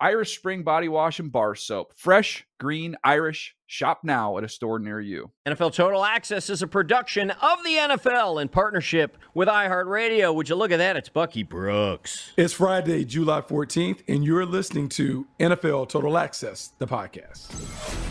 Irish Spring Body Wash and Bar Soap. Fresh, green, Irish. Shop now at a store near you. NFL Total Access is a production of the NFL in partnership with iHeartRadio. Would you look at that? It's Bucky Brooks. It's Friday, July 14th, and you're listening to NFL Total Access, the podcast.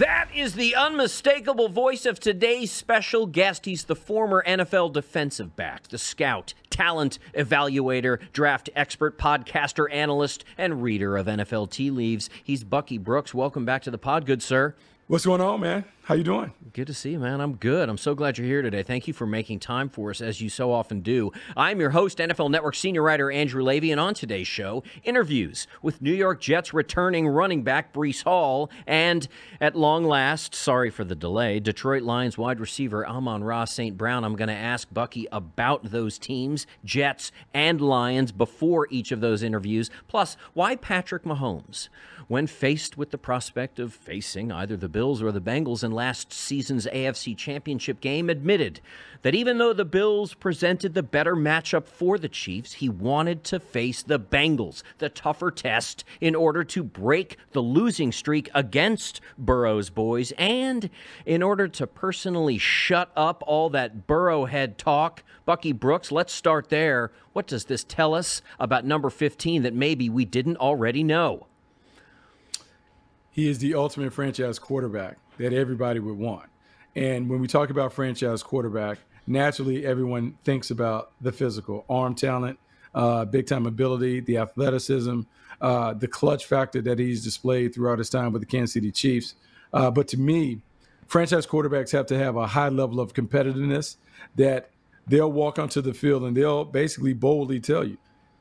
That is the unmistakable voice of today's special guest. He's the former NFL defensive back, the scout, talent evaluator, draft expert, podcaster, analyst, and reader of NFL tea leaves. He's Bucky Brooks. Welcome back to the pod, good sir. What's going on, man? How you doing? Good to see you, man. I'm good. I'm so glad you're here today. Thank you for making time for us, as you so often do. I'm your host, NFL Network senior writer Andrew Levy, and on today's show, interviews with New York Jets returning running back Breece Hall, and at long last, sorry for the delay, Detroit Lions wide receiver Amon-Ra St. Brown. I'm going to ask Bucky about those teams, Jets and Lions, before each of those interviews. Plus, why Patrick Mahomes? when faced with the prospect of facing either the Bills or the Bengals in last season's AFC Championship game, admitted that even though the Bills presented the better matchup for the Chiefs, he wanted to face the Bengals, the tougher test, in order to break the losing streak against Burrow's boys and in order to personally shut up all that Burrowhead talk. Bucky Brooks, let's start there. What does this tell us about number 15 that maybe we didn't already know? He is the ultimate franchise quarterback that everybody would want. And when we talk about franchise quarterback, naturally everyone thinks about the physical, arm talent, uh, big time ability, the athleticism, uh, the clutch factor that he's displayed throughout his time with the Kansas City Chiefs. Uh, but to me, franchise quarterbacks have to have a high level of competitiveness that they'll walk onto the field and they'll basically boldly tell you,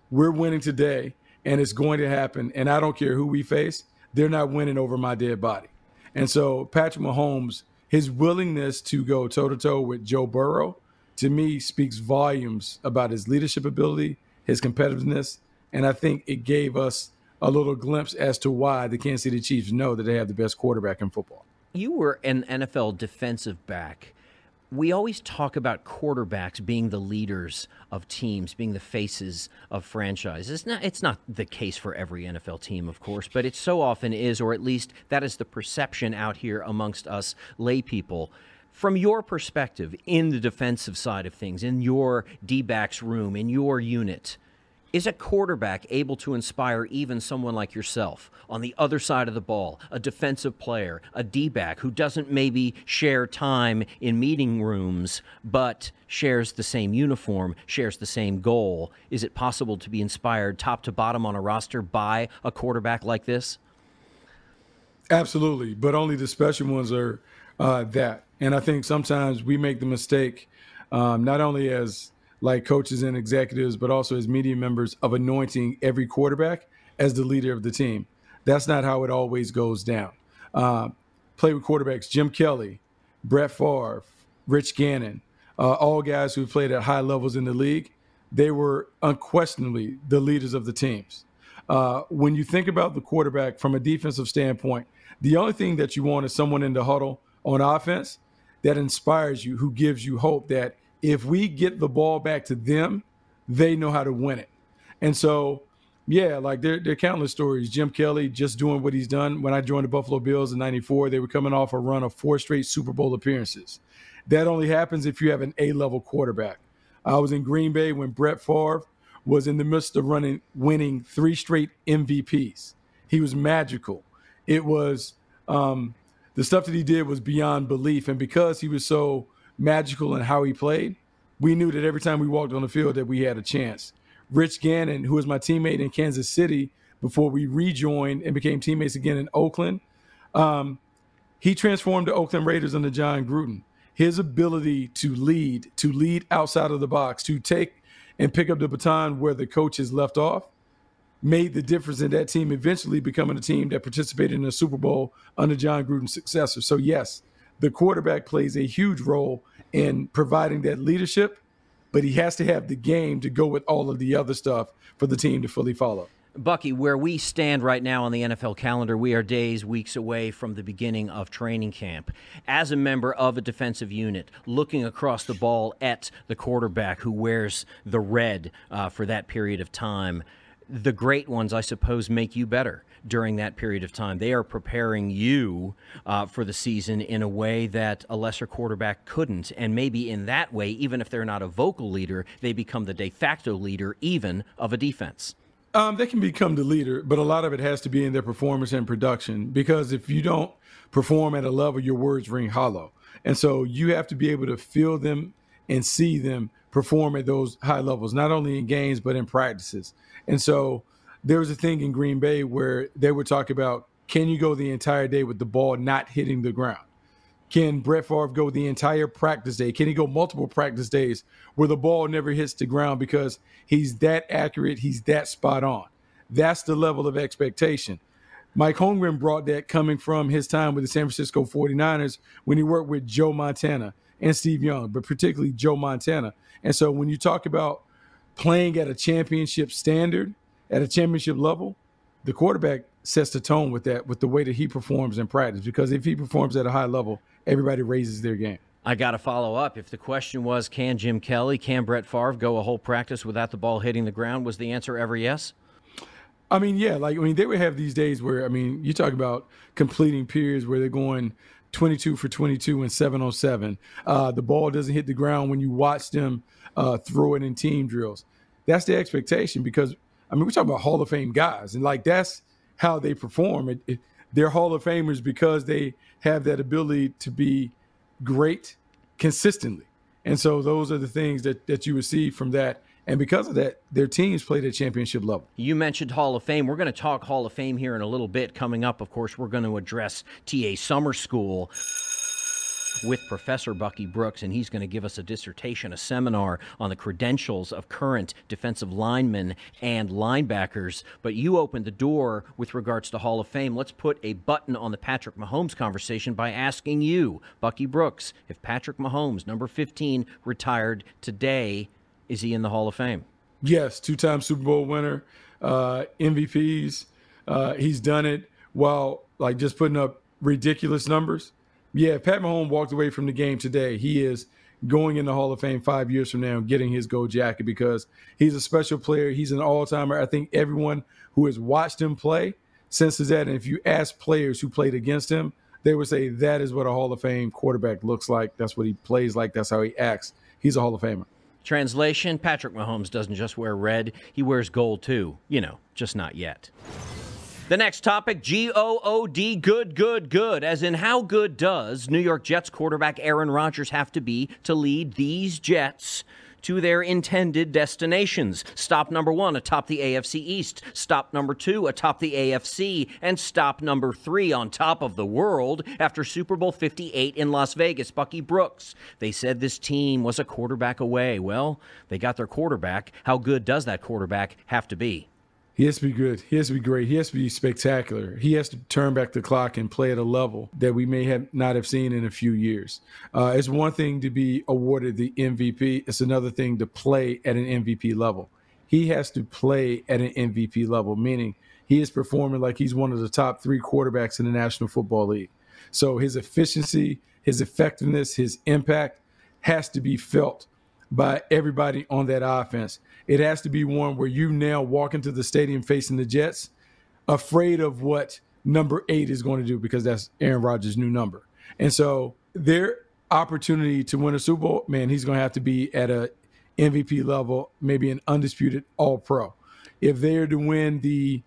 we're winning today and it's going to happen. And I don't care who we face they're not winning over my dead body. And so Patrick Mahomes, his willingness to go toe to toe with Joe Burrow, to me speaks volumes about his leadership ability, his competitiveness, and I think it gave us a little glimpse as to why the Kansas City Chiefs know that they have the best quarterback in football. You were an NFL defensive back we always talk about quarterbacks being the leaders of teams, being the faces of franchises. It's not, it's not the case for every NFL team, of course, but it so often is, or at least that is the perception out here amongst us lay people. From your perspective, in the defensive side of things, in your D backs room, in your unit, is a quarterback able to inspire even someone like yourself on the other side of the ball, a defensive player, a D back who doesn't maybe share time in meeting rooms, but shares the same uniform, shares the same goal? Is it possible to be inspired top to bottom on a roster by a quarterback like this? Absolutely, but only the special ones are uh, that. And I think sometimes we make the mistake, um, not only as like coaches and executives, but also as media members of anointing every quarterback as the leader of the team. That's not how it always goes down. Uh, play with quarterbacks Jim Kelly, Brett Favre, Rich Gannon, uh, all guys who played at high levels in the league. They were unquestionably the leaders of the teams. Uh, when you think about the quarterback from a defensive standpoint, the only thing that you want is someone in the huddle on offense that inspires you, who gives you hope that if we get the ball back to them, they know how to win it. And so, yeah, like there, there are countless stories. Jim Kelly just doing what he's done. When I joined the Buffalo Bills in 94, they were coming off a run of four straight Super Bowl appearances. That only happens if you have an A level quarterback. I was in Green Bay when Brett Favre was in the midst of running, winning three straight MVPs. He was magical. It was um, the stuff that he did was beyond belief. And because he was so magical in how he played, we knew that every time we walked on the field that we had a chance. Rich Gannon, who was my teammate in Kansas City before we rejoined and became teammates again in Oakland, um, he transformed the Oakland Raiders under Jon Gruden. His ability to lead, to lead outside of the box, to take and pick up the baton where the coaches left off, made the difference in that team eventually becoming a team that participated in the Super Bowl under Jon Gruden's successor. So, yes, the quarterback plays a huge role in providing that leadership, but he has to have the game to go with all of the other stuff for the team to fully follow. Bucky, where we stand right now on the NFL calendar, we are days, weeks away from the beginning of training camp. As a member of a defensive unit, looking across the ball at the quarterback who wears the red uh, for that period of time, the great ones, I suppose, make you better during that period of time. They are preparing you uh, for the season in a way that a lesser quarterback couldn't. And maybe in that way, even if they're not a vocal leader, they become the de facto leader, even of a defense. Um, they can become the leader, but a lot of it has to be in their performance and production. Because if you don't perform at a level, your words ring hollow. And so you have to be able to feel them and see them perform at those high levels, not only in games, but in practices. And so there was a thing in Green Bay where they would talk about can you go the entire day with the ball not hitting the ground? Can Brett Favre go the entire practice day? Can he go multiple practice days where the ball never hits the ground because he's that accurate, he's that spot on? That's the level of expectation. Mike Holmgren brought that coming from his time with the San Francisco 49ers when he worked with Joe Montana and Steve Young, but particularly Joe Montana. And so when you talk about playing at a championship standard, at a championship level, the quarterback sets the tone with that, with the way that he performs in practice. Because if he performs at a high level, everybody raises their game. I got to follow up. If the question was, can Jim Kelly, can Brett Favre go a whole practice without the ball hitting the ground, was the answer ever yes? I mean, yeah. Like, I mean, they would have these days where, I mean, you talk about completing periods where they're going 22 for 22 and 707. Uh, the ball doesn't hit the ground when you watch them uh, throw it in team drills. That's the expectation because, I mean, we're talking about Hall of Fame guys, and like that's how they perform. It, it, they're Hall of Famers because they have that ability to be great consistently. And so those are the things that, that you receive from that. And because of that, their teams played at championship level. You mentioned Hall of Fame. We're going to talk Hall of Fame here in a little bit. Coming up, of course, we're going to address TA Summer School with Professor Bucky Brooks, and he's going to give us a dissertation, a seminar on the credentials of current defensive linemen and linebackers. But you opened the door with regards to Hall of Fame. Let's put a button on the Patrick Mahomes conversation by asking you, Bucky Brooks, if Patrick Mahomes, number 15, retired today, is he in the Hall of Fame? Yes, two time Super Bowl winner, uh, MVPs. Uh, he's done it while like just putting up ridiculous numbers. Yeah, Pat Mahomes walked away from the game today. He is going in the Hall of Fame five years from now, getting his gold jacket because he's a special player. He's an all timer. I think everyone who has watched him play senses that. And if you ask players who played against him, they would say that is what a Hall of Fame quarterback looks like. That's what he plays like. That's how he acts. He's a Hall of Famer. Translation Patrick Mahomes doesn't just wear red, he wears gold too. You know, just not yet. The next topic G O O D, good, good, good. As in, how good does New York Jets quarterback Aaron Rodgers have to be to lead these Jets? To their intended destinations. Stop number one atop the AFC East, stop number two atop the AFC, and stop number three on top of the world after Super Bowl 58 in Las Vegas. Bucky Brooks. They said this team was a quarterback away. Well, they got their quarterback. How good does that quarterback have to be? He has to be good. He has to be great. He has to be spectacular. He has to turn back the clock and play at a level that we may have not have seen in a few years. Uh, it's one thing to be awarded the MVP. It's another thing to play at an MVP level. He has to play at an MVP level, meaning he is performing like he's one of the top three quarterbacks in the National Football League. So his efficiency, his effectiveness, his impact has to be felt by everybody on that offense. It has to be one where you now walk into the stadium facing the Jets, afraid of what number eight is going to do because that's Aaron Rodgers' new number. And so their opportunity to win a Super Bowl, man, he's going to have to be at a MVP level, maybe an undisputed All Pro. If they're to win the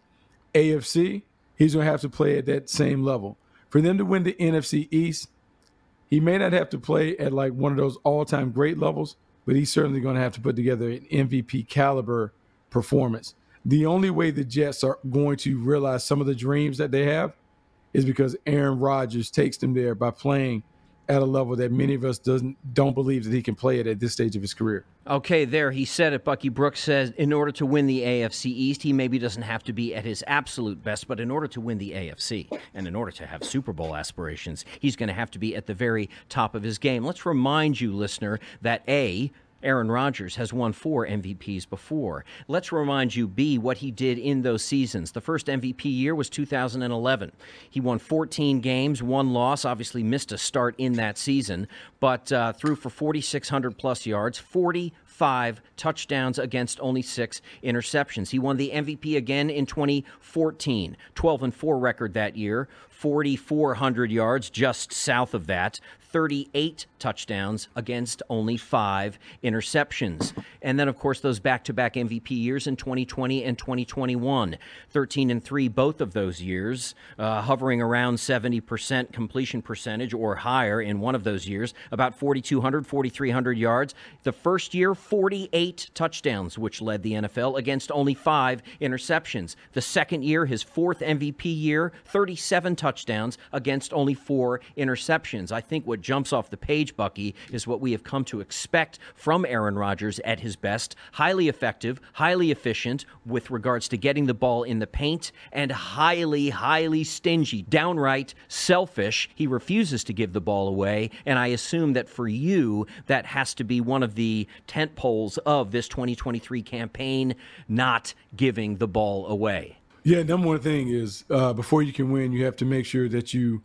AFC, he's going to have to play at that same level. For them to win the NFC East, he may not have to play at like one of those all-time great levels, but he's certainly going to have to put together an MVP caliber performance. The only way the Jets are going to realize some of the dreams that they have is because Aaron Rodgers takes them there by playing at a level that many of us doesn't don't believe that he can play it at this stage of his career. Okay, there he said it. Bucky Brooks says in order to win the AFC East, he maybe doesn't have to be at his absolute best, but in order to win the AFC and in order to have Super Bowl aspirations, he's going to have to be at the very top of his game. Let's remind you, listener, that A, Aaron Rodgers has won four MVPs before. Let's remind you, B, what he did in those seasons. The first MVP year was 2011. He won 14 games, one loss, obviously missed a start in that season, but uh, threw for 4,600 plus yards, 40 five touchdowns against only six interceptions. He won the MVP again in 2014, 12 and 4 record that year, 4,400 yards just south of that, 38 touchdowns against only five interceptions. And then, of course, those back to back MVP years in 2020 and 2021. 13 and 3, both of those years, uh, hovering around 70% completion percentage or higher in one of those years, about 4,200, 4,300 yards. The first year, 48 touchdowns, which led the NFL against only five interceptions. The second year, his fourth MVP year, 37 touchdowns against only four interceptions. I think what jumps off the page, Bucky, is what we have come to expect from Aaron Rodgers at his best. Highly effective, highly efficient with regards to getting the ball in the paint, and highly, highly stingy, downright selfish. He refuses to give the ball away, and I assume that for you, that has to be one of the tent poles of this 2023 campaign, not giving the ball away. Yeah, number one thing is uh, before you can win, you have to make sure that you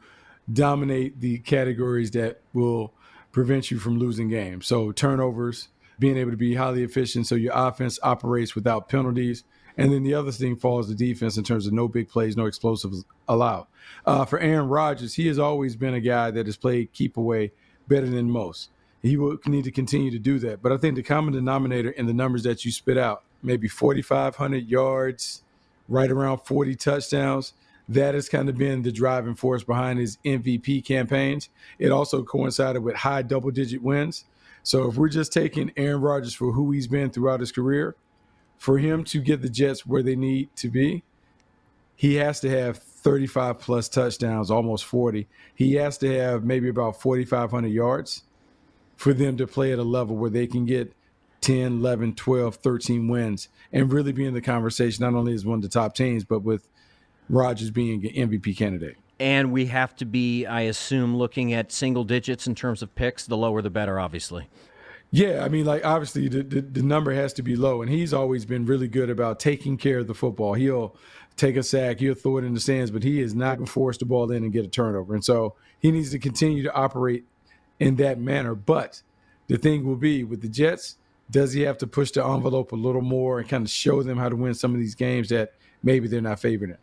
dominate the categories that will prevent you from losing games. So turnovers, being able to be highly efficient so your offense operates without penalties. And then the other thing falls to defense in terms of no big plays, no explosives allowed. Uh, for Aaron Rodgers, he has always been a guy that has played keep away better than most. He will need to continue to do that. But I think the common denominator in the numbers that you spit out, maybe 4,500 yards, right around 40 touchdowns, that has kind of been the driving force behind his MVP campaigns. It also coincided with high double digit wins. So if we're just taking Aaron Rodgers for who he's been throughout his career, for him to get the Jets where they need to be, he has to have 35 plus touchdowns, almost 40. He has to have maybe about 4,500 yards for them to play at a level where they can get 10, 11, 12, 13 wins and really be in the conversation, not only as one of the top teams, but with Rodgers being an MVP candidate. And we have to be, I assume, looking at single digits in terms of picks. The lower, the better, obviously. Yeah, I mean, like obviously the, the, the number has to be low, and he's always been really good about taking care of the football. He'll take a sack, he'll throw it in the stands, but he is not going to force the ball in and get a turnover. And so he needs to continue to operate in that manner. But the thing will be with the Jets, does he have to push the envelope a little more and kind of show them how to win some of these games that maybe they're not favored in?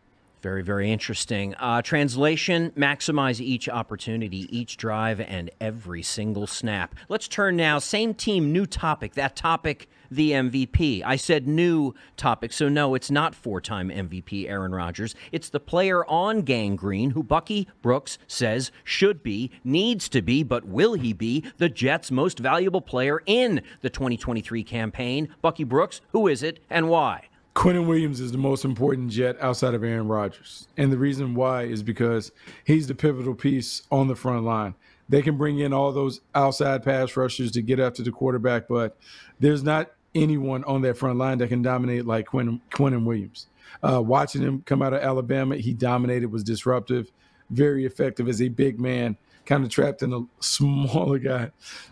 Very, very interesting. Uh, translation maximize each opportunity, each drive, and every single snap. Let's turn now. Same team, new topic. That topic, the MVP. I said new topic, so no, it's not four time MVP Aaron Rodgers. It's the player on Gang Green who Bucky Brooks says should be, needs to be, but will he be the Jets' most valuable player in the 2023 campaign? Bucky Brooks, who is it and why? Quinnen Williams is the most important Jet outside of Aaron Rodgers. And the reason why is because he's the pivotal piece on the front line. They can bring in all those outside pass rushers to get after the quarterback, but there's not anyone on that front line that can dominate like Quinn, Quinnen Williams. Uh, watching him come out of Alabama, he dominated, was disruptive, very effective as a big man, kind of trapped in a smaller guy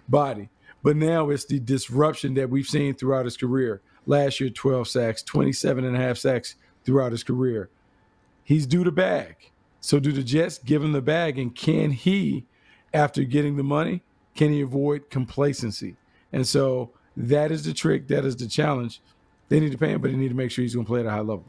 body. But now it's the disruption that we've seen throughout his career last year 12 sacks, 27 and a half sacks throughout his career. He's due the bag. So do the Jets give him the bag and can he after getting the money, can he avoid complacency? And so that is the trick, that is the challenge. They need to pay him, but they need to make sure he's going to play at a high level.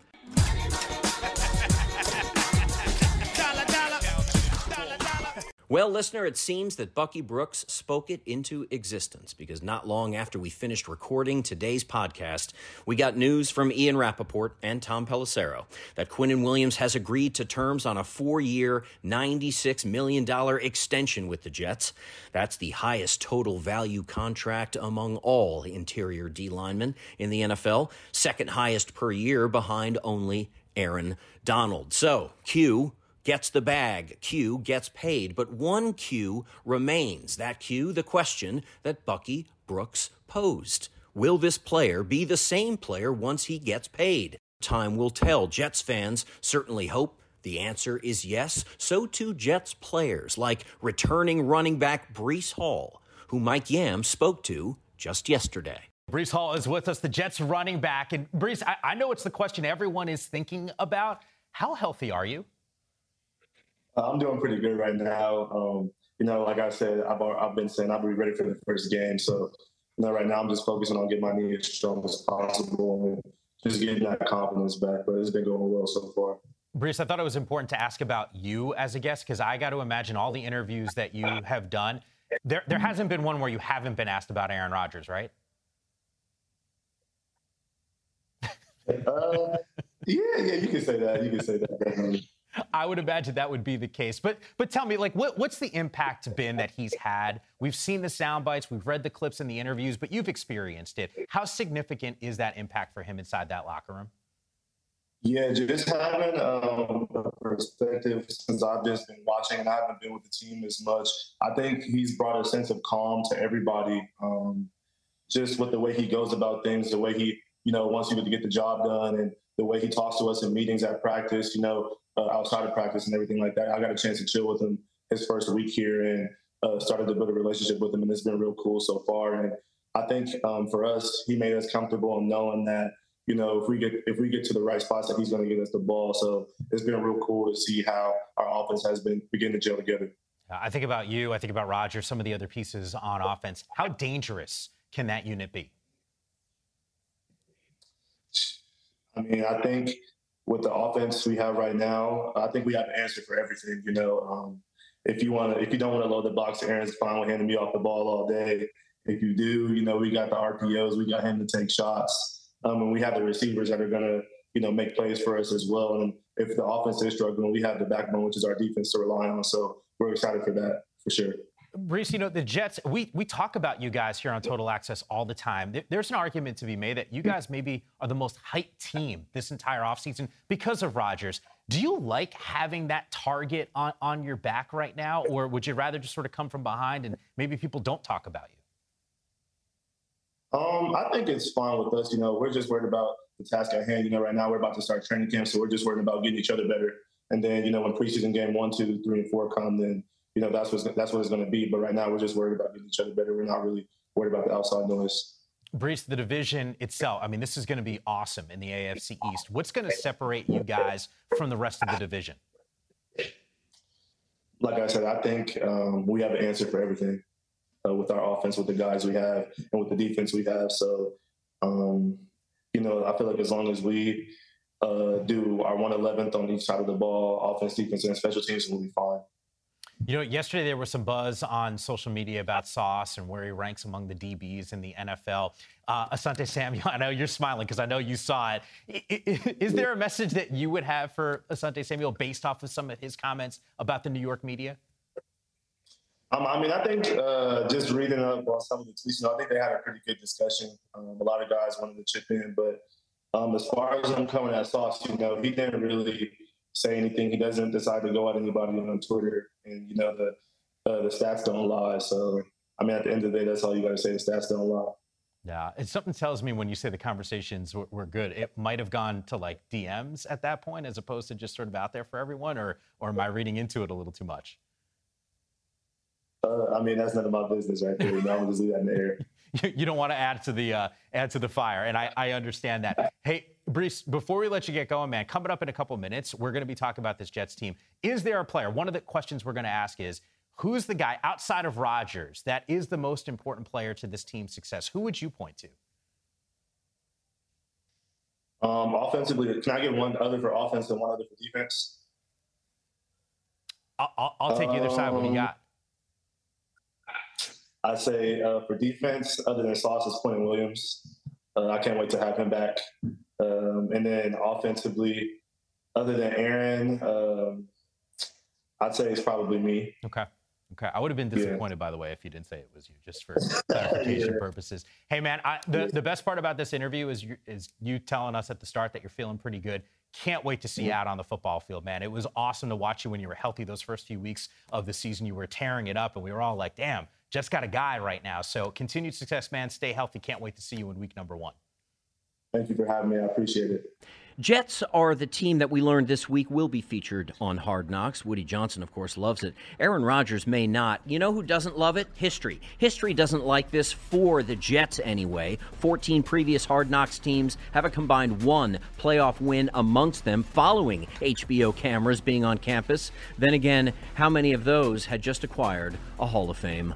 Well, listener, it seems that Bucky Brooks spoke it into existence because not long after we finished recording today's podcast, we got news from Ian Rapoport and Tom Pelissero that Quinnen Williams has agreed to terms on a four year, $96 million extension with the Jets. That's the highest total value contract among all interior D linemen in the NFL, second highest per year behind only Aaron Donald. So, cue gets the bag, Q gets paid, but one Q remains. That Q, the question that Bucky Brooks posed. Will this player be the same player once he gets paid? Time will tell. Jets fans certainly hope the answer is yes. So too Jets players like returning running back Breece Hall, who Mike Yam spoke to just yesterday. Breece Hall is with us, the Jets running back. And Breece, I, I know it's the question everyone is thinking about. How healthy are you? Uh, I'm doing pretty good right now. Um, you know, like I said, I've, I've been saying I'll be ready for the first game. So, you know, right now I'm just focusing on getting my knee as strong as possible and just getting that confidence back. But it's been going well so far. Breece, I thought it was important to ask about you as a guest because I got to imagine all the interviews that you have done. There, there hasn't been one where you haven't been asked about Aaron Rodgers, right? Uh, yeah, yeah, you can say that. You can say that. I would imagine that would be the case. But but tell me, like, what, what's the impact been that he's had? We've seen the sound bites, we've read the clips and the interviews, but you've experienced it. How significant is that impact for him inside that locker room? Yeah, just having um, a perspective since I've just been watching and I haven't been with the team as much. I think he's brought a sense of calm to everybody. Um, just with the way he goes about things, the way he, you know, wants you to get the job done, and the way he talks to us in meetings at practice. You know, uh, outside of practice and everything like that. I got a chance to chill with him his first week here and uh, started to build a relationship with him, and it's been real cool so far. And I think um, for us, he made us comfortable in knowing that you know if we get if we get to the right spots, that he's going to get us the ball. So it's been real cool to see how our offense has been beginning to gel together. I think about you. I think about Roger. Some of the other pieces on offense. How dangerous can that unit be? I mean, I think with the offense we have right now, I think we have an answer for everything. You know, um, if you want to, if you don't want to load the box, Aaron's fine with handing me off the ball all day. If you do, you know, we got the RPOs, we got him to take shots, um, and we have the receivers that are gonna, you know, make plays for us as well. And if the offense is struggling, we have the backbone, which is our defense, to rely on. So we're excited for that for sure. Breece, you know, the Jets, we, we talk about you guys here on Total Access all the time. There's an argument to be made that you guys maybe are the most hyped team this entire offseason because of Rodgers. Do you like having that target on, on your back right now, or would you rather just sort of come from behind and maybe people don't talk about you? Um, I think it's fine with us. You know, we're just worried about the task at hand. You know, right now we're about to start training camp, so we're just worried about getting each other better. And then, you know, when preseason game one, two, three, and four come, then you know that's what that's what it's going to be. But right now, we're just worried about getting each other better. We're not really worried about the outside noise. Breece, the division itself. I mean, this is going to be awesome in the AFC East. What's going to separate you guys from the rest of the division? Like I said, I think um, we have an answer for everything uh, with our offense, with the guys we have, and with the defense we have. So, um, you know, I feel like as long as we uh, do our 111th on each side of the ball, offense, defense, and special teams, we'll be fine. You know, yesterday there was some buzz on social media about Sauce and where he ranks among the DBs in the NFL. Uh, Asante Samuel, I know you're smiling because I know you saw it. Is there a message that you would have for Asante Samuel based off of some of his comments about the New York media? Um, I mean, I think uh, just reading up on some of the tweets, you know, I think they had a pretty good discussion. Um, a lot of guys wanted to chip in, but um, as far as I'm coming at Sauce, you know, he didn't really say anything. He doesn't decide to go at anybody on Twitter, and you know the uh, the stats don't lie. So I mean, at the end of the day, that's all you got to say. The stats don't lie. Yeah, and something tells me when you say the conversations were, were, good, it might have gone to like DMs at that point, as opposed to just sort of out there for everyone, or or am I reading into it a little too much? Uh, I mean, that's none of my business right there. I'm gonna just leave that in the air. you don't want to add to the uh, add to the fire, and I, I understand that. Hey, Breece, before we let you get going, man, coming up in a couple minutes, we're going to be talking about this Jets team. Is there a player? One of the questions we're going to ask is, who's the guy outside of Rodgers that is the most important player to this team's success? Who would you point to? Um, offensively, can I get one other for offense and one other for defense? I'll, I'll, take um, either side. What do you got? I say uh, for defense, other than Sauce, is Quinnen Williams. Uh, I can't wait to have him back. Um, and then offensively, other than Aaron, um, I'd say it's probably me. Okay. Okay. I would have been disappointed, yeah. by the way, if you didn't say it was you, just for clarification yeah. purposes. Hey, man, I, the, the best part about this interview is you, is you telling us at the start that you're feeling pretty good. can't wait to see you out on the football field, man. It was awesome to watch you when you were healthy those first few weeks of the season. You were tearing it up, and we were all like, damn, just got a guy right now. So continued success, man. Stay healthy. Can't wait to see you in week number one. Thank you for having me. I appreciate it. Jets are the team that we learned this week will be featured on Hard Knocks. Woody Johnson, of course, loves it. Aaron Rodgers may not. You know who doesn't love it? History. History doesn't like this for the Jets anyway. 14 previous Hard Knocks teams have a combined one playoff win amongst them following HBO cameras being on campus. Then again, how many of those had just acquired a Hall of Fame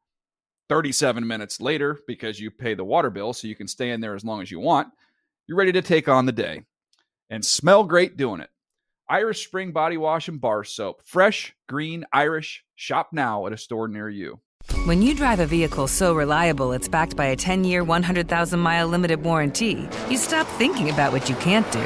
37 minutes later, because you pay the water bill so you can stay in there as long as you want, you're ready to take on the day and smell great doing it. Irish Spring Body Wash and Bar Soap. Fresh, green, Irish. Shop now at a store near you. When you drive a vehicle so reliable it's backed by a 10 year, 100,000 mile limited warranty, you stop thinking about what you can't do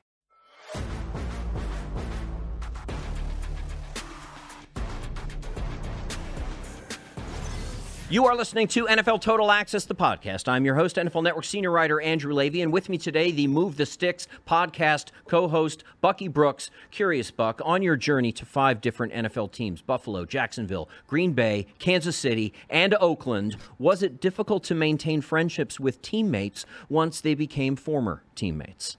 You are listening to NFL Total Access, the podcast. I'm your host, NFL Network senior writer Andrew Levy, and with me today, the Move the Sticks podcast co host, Bucky Brooks. Curious, Buck, on your journey to five different NFL teams Buffalo, Jacksonville, Green Bay, Kansas City, and Oakland, was it difficult to maintain friendships with teammates once they became former teammates?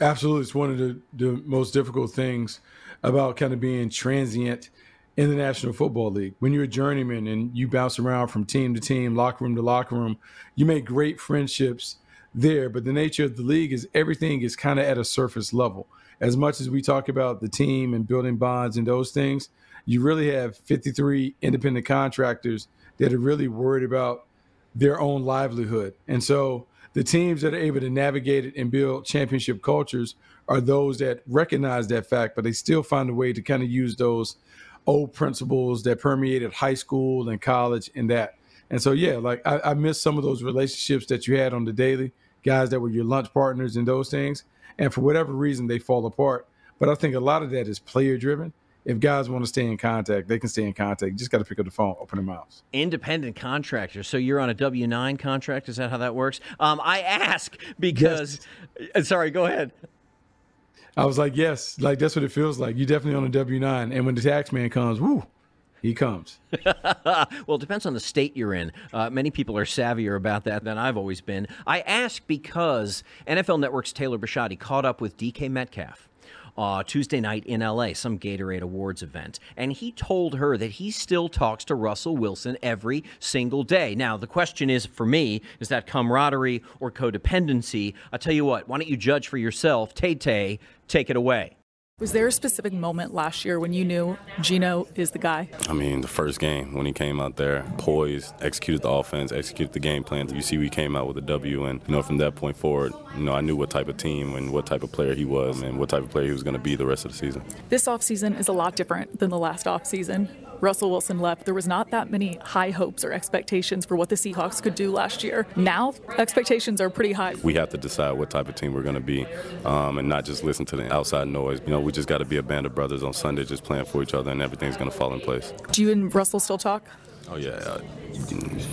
Absolutely. It's one of the, the most difficult things about kind of being transient in the National Football League. When you're a journeyman and you bounce around from team to team, locker room to locker room, you make great friendships there. But the nature of the league is everything is kind of at a surface level. As much as we talk about the team and building bonds and those things, you really have 53 independent contractors that are really worried about their own livelihood. And so the teams that are able to navigate it and build championship cultures are those that recognize that fact, but they still find a way to kind of use those old principles that permeated high school and college and that. And so, yeah, like I, I miss some of those relationships that you had on the daily, guys that were your lunch partners and those things. And for whatever reason, they fall apart. But I think a lot of that is player driven. If guys want to stay in contact, they can stay in contact. You just got to pick up the phone, open their mouths. Independent contractor. So you're on a W 9 contract? Is that how that works? Um, I ask because. Yes. Sorry, go ahead. I was like, yes, like that's what it feels like. You definitely on a W nine, and when the tax man comes, woo, he comes. well, it depends on the state you're in. Uh, many people are savvier about that than I've always been. I ask because NFL Network's Taylor Bisciotti caught up with DK Metcalf uh, Tuesday night in LA, some Gatorade Awards event. And he told her that he still talks to Russell Wilson every single day. Now, the question is for me, is that camaraderie or codependency? I'll tell you what, why don't you judge for yourself? Tay Tay, take it away. Was there a specific moment last year when you knew Geno is the guy? I mean, the first game when he came out there, poised, executed the offense, executed the game plan. You see, we came out with a W, and you know, from that point forward, you know, I knew what type of team and what type of player he was, and what type of player he was going to be the rest of the season. This offseason is a lot different than the last offseason. Russell Wilson left, there was not that many high hopes or expectations for what the Seahawks could do last year. Now, expectations are pretty high. We have to decide what type of team we're going to be um, and not just listen to the outside noise. You know, we just got to be a band of brothers on Sunday just playing for each other, and everything's going to fall in place. Do you and Russell still talk? Oh yeah, uh,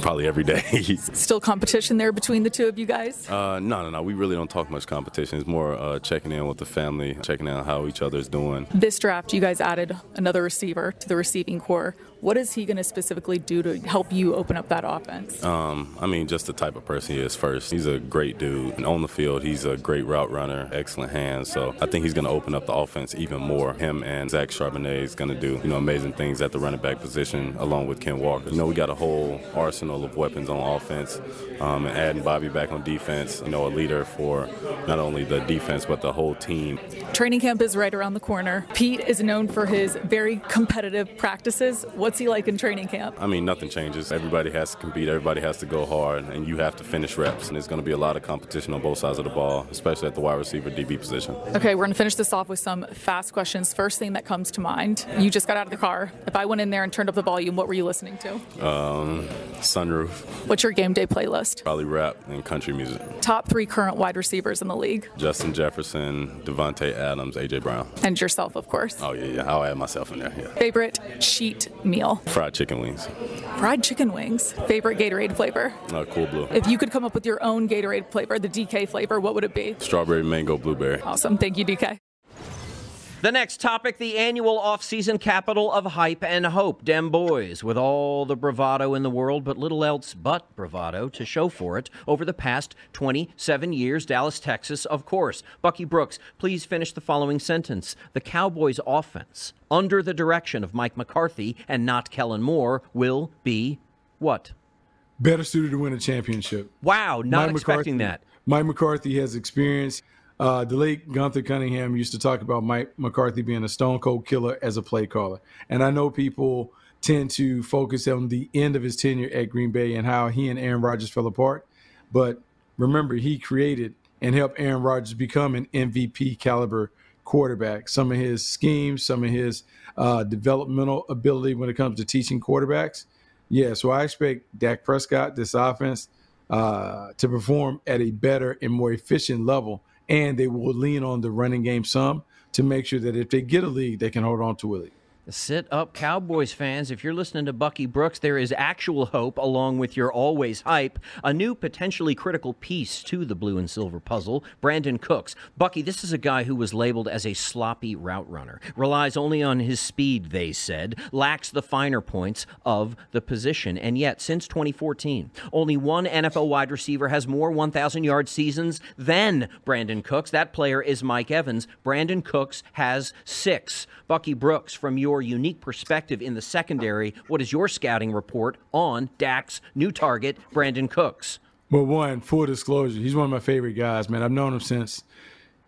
probably every day. Still competition there between the two of you guys? Uh, no, no, no. We really don't talk much competition. It's more uh, checking in with the family, checking out how each other's doing. This draft, you guys added another receiver to the receiving corps. What is he going to specifically do to help you open up that offense? Um, I mean, just the type of person he is first. He's a great dude. And on the field, he's a great route runner, excellent hands. So I think he's going to open up the offense even more. Him and Zach Charbonnet is going to do, you know, amazing things at the running back position along with Ken Walker. You know, we got a whole arsenal of weapons on offense. Um, and adding Bobby back on defense, you know, a leader for not only the defense, but the whole team. Training camp is right around the corner. Pete is known for his very competitive practices. What's he like in training camp? I mean, nothing changes. Everybody has to compete, everybody has to go hard, and you have to finish reps. And there's going to be a lot of competition on both sides of the ball, especially at the wide receiver DB position. Okay, we're going to finish this off with some fast questions. First thing that comes to mind you just got out of the car. If I went in there and turned up the volume, what were you listening to? Um, sunroof. What's your game day playlist? Probably rap and country music. Top three current wide receivers in the league. Justin Jefferson, Davante Adams, AJ Brown. And yourself, of course. Oh yeah, yeah. I'll add myself in there. Yeah. Favorite cheat meal? Fried chicken wings. Fried chicken wings. Favorite Gatorade flavor? Uh, cool blue. If you could come up with your own Gatorade flavor, the DK flavor, what would it be? Strawberry, mango, blueberry. Awesome. Thank you, DK. The next topic the annual off-season capital of hype and hope. Dem Boys, with all the bravado in the world, but little else but bravado to show for it over the past 27 years. Dallas, Texas, of course. Bucky Brooks, please finish the following sentence. The Cowboys' offense, under the direction of Mike McCarthy and not Kellen Moore, will be what? Better suited to win a championship. Wow, not Mike expecting McCarthy, that. Mike McCarthy has experience. Uh, the late Gunther Cunningham used to talk about Mike McCarthy being a stone cold killer as a play caller. And I know people tend to focus on the end of his tenure at Green Bay and how he and Aaron Rodgers fell apart. But remember, he created and helped Aaron Rodgers become an MVP caliber quarterback. Some of his schemes, some of his uh, developmental ability when it comes to teaching quarterbacks. Yeah, so I expect Dak Prescott, this offense, uh, to perform at a better and more efficient level and they will lean on the running game some to make sure that if they get a lead, they can hold on to a lead. Sit up, Cowboys fans. If you're listening to Bucky Brooks, there is actual hope, along with your always hype. A new potentially critical piece to the blue and silver puzzle Brandin Cooks. Bucky, this is a guy who was labeled as a sloppy route runner, relies only on his speed, they said, lacks the finer points of the position. And yet, since 2014, only one NFL wide receiver has more 1,000 yard seasons than Brandin Cooks. That player is Mike Evans. Brandin Cooks has six. Bucky Brooks, from your unique perspective in the secondary, what is your scouting report on Dak's new target, Brandin Cooks? Well, one, full disclosure, he's one of my favorite guys, man. I've known him since,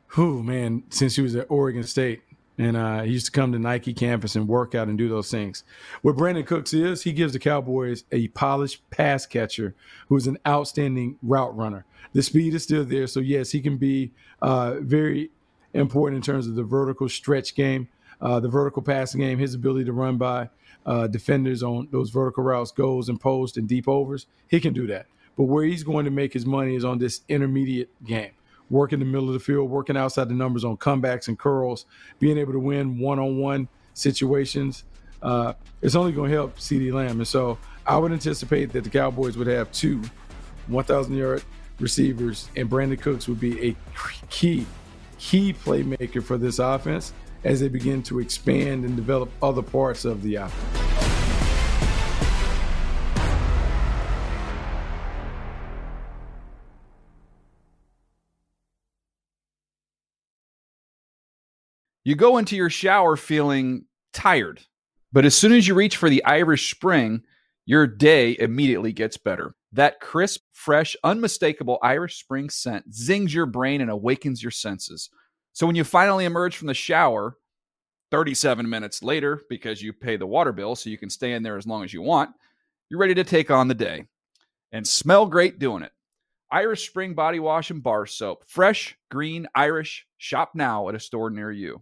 who, man, since he was at Oregon State. And uh, he used to come to Nike campus and work out and do those things. What Brandin Cooks is, he gives the Cowboys a polished pass catcher who's an outstanding route runner. The speed is still there. So, yes, he can be uh, very important in terms of the vertical stretch game uh, the vertical passing game, his ability to run by uh, defenders on those vertical routes, goes and post and deep overs, he can do that. But where he's going to make his money is on this intermediate game, working the middle of the field, working outside the numbers on comebacks and curls, being able to win one on one situations. Uh, it's only going to help CeeDee Lamb. And so I would anticipate that the Cowboys would have two 1,000 yard receivers, and Brandin Cooks would be a key, key playmaker for this offense as they begin to expand and develop other parts of the offense. You go into your shower feeling tired, but as soon as you reach for the Irish Spring, your day immediately gets better. That crisp, fresh, unmistakable Irish Spring scent zings your brain and awakens your senses. So when you finally emerge from the shower, 37 minutes later, because you pay the water bill so you can stay in there as long as you want, you're ready to take on the day and smell great doing it. Irish Spring Body Wash and Bar Soap. Fresh, green, Irish. Shop now at a store near you.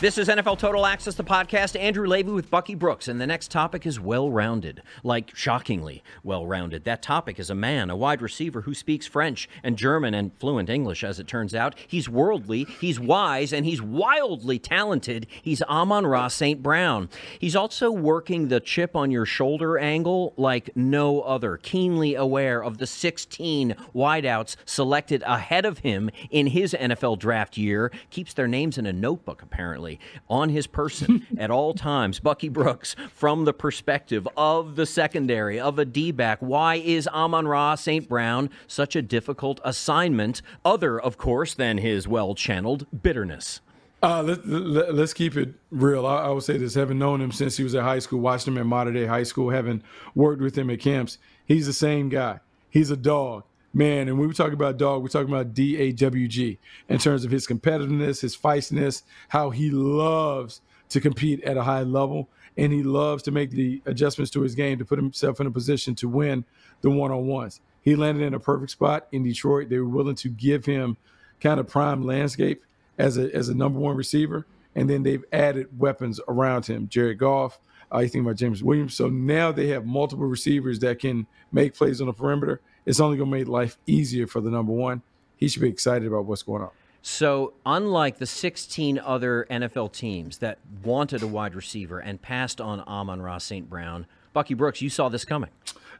This is NFL Total Access, the podcast. Andrew Levy with Bucky Brooks, and the next topic is well rounded. Like, shockingly well rounded. That topic is a man, a wide receiver who speaks French and German and fluent English, as it turns out. He's worldly, he's wise, and he's wildly talented. He's Amon-Ra St. Brown. He's also working the chip on your shoulder angle like no other, keenly aware of the 16 wideouts selected ahead of him in his NFL draft year. Keeps their names in a notebook, apparently on his person at all times. Bucky Brooks, from the perspective of the secondary, of a D back, why is Amon-Ra St. Brown such a difficult assignment, other, of course, than his well channeled bitterness? Uh, let, let, us keep it real. I, I would say this having known him since he was at high school, watched him at Mater Dei High School, having worked with him at camps, he's the same guy. He's a dog man, and when we talk about dog, we're talking about D A W G in terms of his competitiveness, his feistiness, how he loves to compete at a high level, and he loves to make the adjustments to his game to put himself in a position to win the one on ones. He landed in a perfect spot in Detroit. They were willing to give him kind of prime landscape as a as a number one receiver, and then they've added weapons around him. Jared Goff. Uh, think about Jameson Williams. So now they have multiple receivers that can make plays on the perimeter it's only going to make life easier for the number one. He should be excited about what's going on. So, unlike the 16 other NFL teams that wanted a wide receiver and passed on Amon-Ra St. Brown, Bucky Brooks, you saw this coming.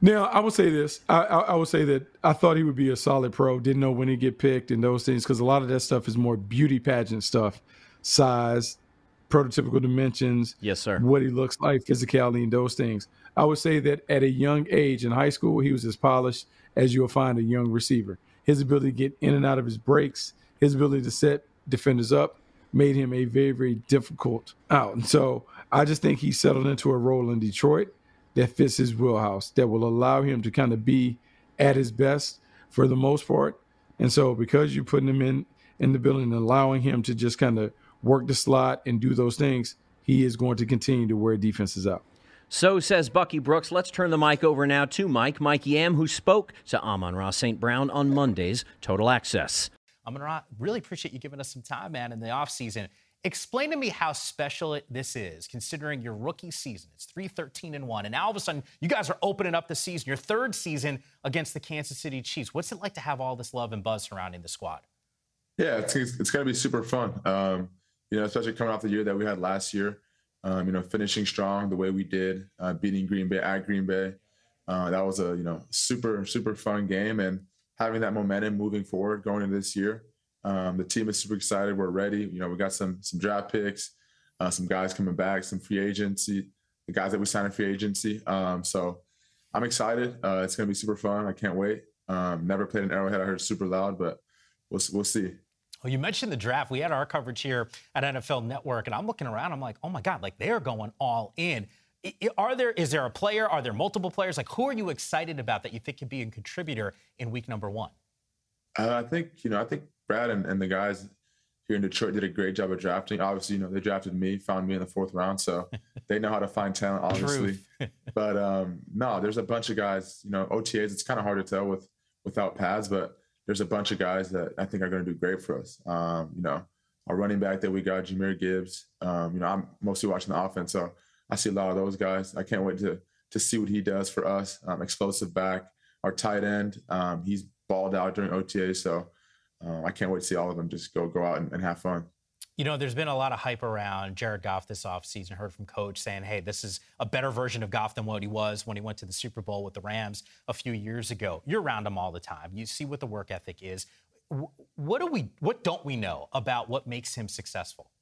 Now, I would say this. I, I, I, would say that I thought he would be a solid pro. Didn't know when he'd get picked and those things because a lot of that stuff is more beauty pageant stuff, size, prototypical dimensions. Yes, sir. What he looks like, physicality, and those things. I would say that at a young age in high school, he was as polished as you'll find a young receiver. His ability to get in and out of his breaks, his ability to set defenders up, made him a very, very difficult out. And so I just think he settled into a role in Detroit that fits his wheelhouse, that will allow him to kind of be at his best for the most part. And so because you're putting him in in the building and allowing him to just kind of work the slot and do those things, he is going to continue to wear defenses out. So says Bucky Brooks. Let's turn the mic over now to Mike, Mike Yam, who spoke to Amon-Ra St. Brown on Monday's Total Access. Amon-Ra, really appreciate you giving us some time, man, in the offseason. Explain to me how special it, this is, considering your rookie season. It's 313 and 1. And now all of a sudden, you guys are opening up the season, your third season against the Kansas City Chiefs. What's it like to have all this love and buzz surrounding the squad? Yeah, it's, it's going to be super fun. Um, you know, especially coming off the year that we had last year um, you know, finishing strong the way we did, uh, beating Green Bay at Green Bay. Uh, that was a you know super super fun game, and having that momentum moving forward going into this year. Um, the team is super excited. We're ready. You know, we got some some draft picks, uh, some guys coming back, some free agency, the guys that we signed in free agency. Um, so I'm excited. Uh, it's gonna be super fun. I can't wait. Um, never played an Arrowhead. I heard super loud, but we'll we'll see. Well, you mentioned the draft. We had our coverage here at NFL Network, and I'm looking around. I'm like, oh my God, like they are going all in. Are there? Is there a player? Are there multiple players? Like, who are you excited about that you think could be a contributor in week number one? Uh, I think you know. I think Brad and, and the guys here in Detroit did a great job of drafting. Obviously, you know, they drafted me, found me in the fourth round, so they know how to find talent, obviously. but um, no, there's a bunch of guys. You know, OTAs. It's kind of hard to tell with without pads, but there's a bunch of guys that I think are going to do great for us. Um, you know, our running back that we got, Jahmyr Gibbs. Um, you know, I'm mostly watching the offense, so I see a lot of those guys. I can't wait to to see what he does for us. Um, explosive back, our tight end. Um, he's balled out during OTA, so uh, I can't wait to see all of them just go go out and, and have fun. You know, there's been a lot of hype around Jared Goff this offseason. Heard from coach saying, hey, this is a better version of Goff than what he was when he went to the Super Bowl with the Rams a few years ago. You're around him all the time. You see what the work ethic is. What do we what don't we know about what makes him successful?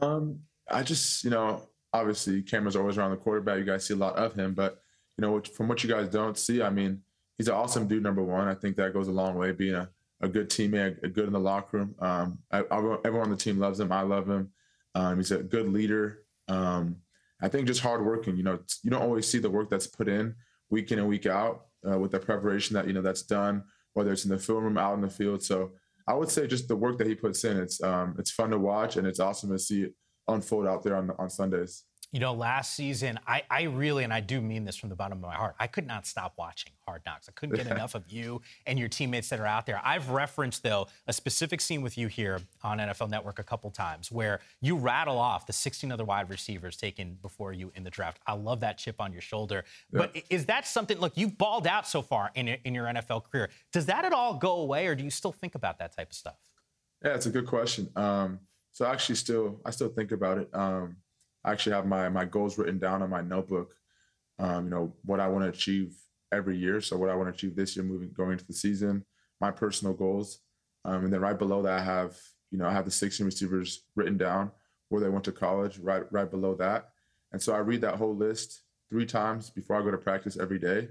Um, I just, you know, obviously cameras are always around the quarterback. You guys see a lot of him, but you know, from what you guys don't see, I mean, he's an awesome dude, number one. I think that goes a long way being a a good teammate, a good in the locker room. Um, I, I, everyone on the team loves him. I love him. Um, he's a good leader. Um, I think just hardworking. You know, you don't always see the work that's put in week in and week out uh, with the preparation that you know that's done, whether it's in the film room, out in the field. So I would say just the work that he puts in. It's um, it's fun to watch and it's awesome to see it unfold out there on on Sundays. You know, last season, I, I really, and I do mean this from the bottom of my heart, I could not stop watching Hard Knocks. I couldn't get enough of you and your teammates that are out there. I've referenced, though, a specific scene with you here on NFL Network a couple times where you rattle off the 16 other wide receivers taken before you in the draft. I love that chip on your shoulder. Yeah. But is that something, look, you've balled out so far in, in your NFL career. Does that at all go away, or do you still think about that type of stuff? Yeah, it's a good question. Um, so I actually still, I still think about it. Um, I actually have my my goals written down on my notebook. Um, you know what I want to achieve every year. So what I want to achieve this year, moving going into the season, my personal goals, um, and then right below that I have you know I have the 16 receivers written down where they went to college. Right right below that, and so I read that whole list three times before I go to practice every day.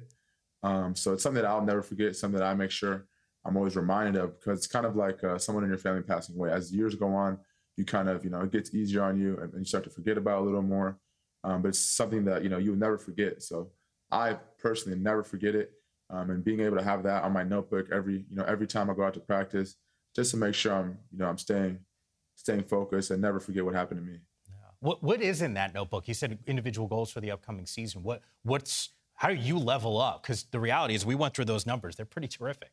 Um, so it's something that I'll never forget. Something that I make sure I'm always reminded of because it's kind of like uh, someone in your family passing away. As years go on, you kind of, you know, it gets easier on you and, you start to forget about a little more. Um, but it's something that, you know, you'll never forget. So I personally never forget it. Um, and being able to have that on my notebook every, you know, every time I go out to practice, just to make sure I'm, you know, I'm staying, staying focused and never forget what happened to me. Yeah. What What is in that notebook? You said individual goals for the upcoming season. What What's how do you level up? Because the reality is, we went through those numbers; they're pretty terrific.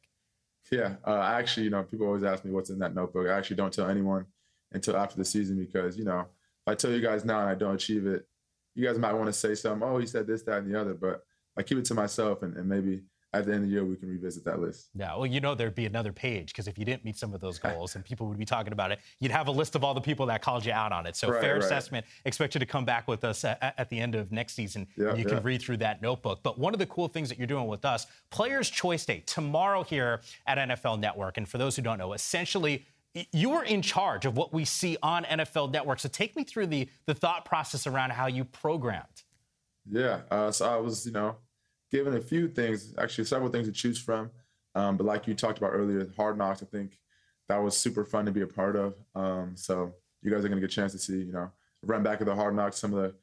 Yeah, uh, actually, you know, people always ask me what's in that notebook. I actually don't tell anyone until after the season because you know if I tell you guys now and I don't achieve it, you guys might want to say something. Oh, he said this, that, and the other, but I keep it to myself, and, and maybe at the end of the year we can revisit that list. Yeah, well, you know there'd be another page because if you didn't meet some of those goals and people would be talking about it, you'd have a list of all the people that called you out on it. So right, fair right. assessment. Expect you to come back with us at, at the end of next season. Yeah, you can read through that notebook. But one of the cool things that you're doing with us, Players Choice Day tomorrow here at NFL Network, and for those who don't know, essentially you were in charge of what we see on NFL Network. So take me through the the thought process around how you programmed. Yeah, uh, so I was, you know, given a few things, actually several things to choose from. Um, but like you talked about earlier, Hard Knocks, I think that was super fun to be a part of. Um, so you guys are gonna get a chance to see, you know, run back of the Hard Knocks, some of the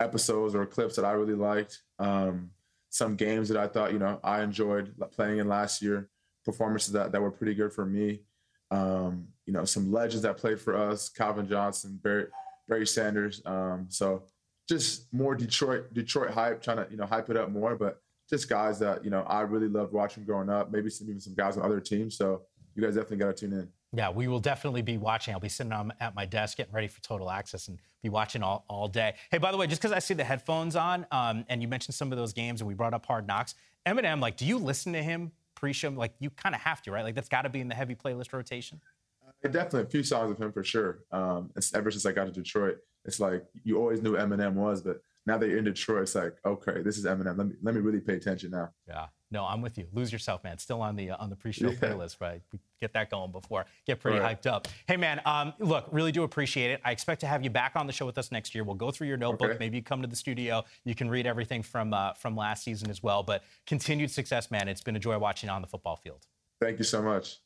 episodes or clips that I really liked, um, some games that I thought, you know, I enjoyed playing in last year, performances that, that were pretty good for me. Um, you know, some legends that played for us, Calvin Johnson, Barry, Barry Sanders. Um, so just more Detroit, Detroit hype, trying to, you know, hype it up more, but just guys that, you know, I really loved watching growing up, maybe some, even some guys on other teams. So you guys definitely got to tune in. Yeah, we will definitely be watching. I'll be sitting on, at my desk getting ready for Total Access and be watching all, all day. Hey, by the way, just because I see the headphones on um, and you mentioned some of those games and we brought up Hard Knocks, Eminem, like, do you listen to him Like you kind of have to, right? Like that's got to be in the heavy playlist rotation. Uh, definitely a few songs of him for sure. Um, it's ever since I got to Detroit, it's like you always knew Eminem was, but now that you're in Detroit, it's like okay, this is Eminem. Let me let me really pay attention now. Yeah, no, I'm with you. Lose yourself, man. Still on the uh, on the pre-show yeah. playlist, right? We get that going before get pretty right. hyped up. Hey, man, um, look, really do appreciate it. I expect to have you back on the show with us next year. We'll go through your notebook. Okay. Maybe you come to the studio. You can read everything from uh, from last season as well. But continued success, man. It's been a joy watching on the football field. Thank you so much.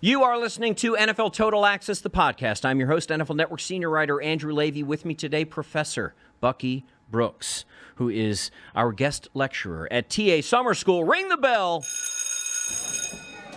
You are listening to NFL Total Access, the podcast. I'm your host, NFL Network senior writer Andrew Levy. With me today, Professor Bucky Brooks, who is our guest lecturer at TA Summer School. Ring the bell.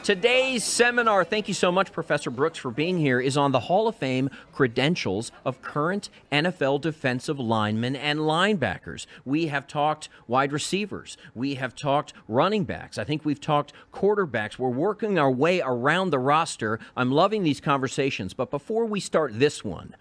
Today's seminar, thank you so much, Professor Brooks, for being here, is on the Hall of Fame credentials of current NFL defensive linemen and linebackers. We have talked wide receivers. We have talked running backs. I think we've talked quarterbacks. We're working our way around the roster. I'm loving these conversations. But before we start this one,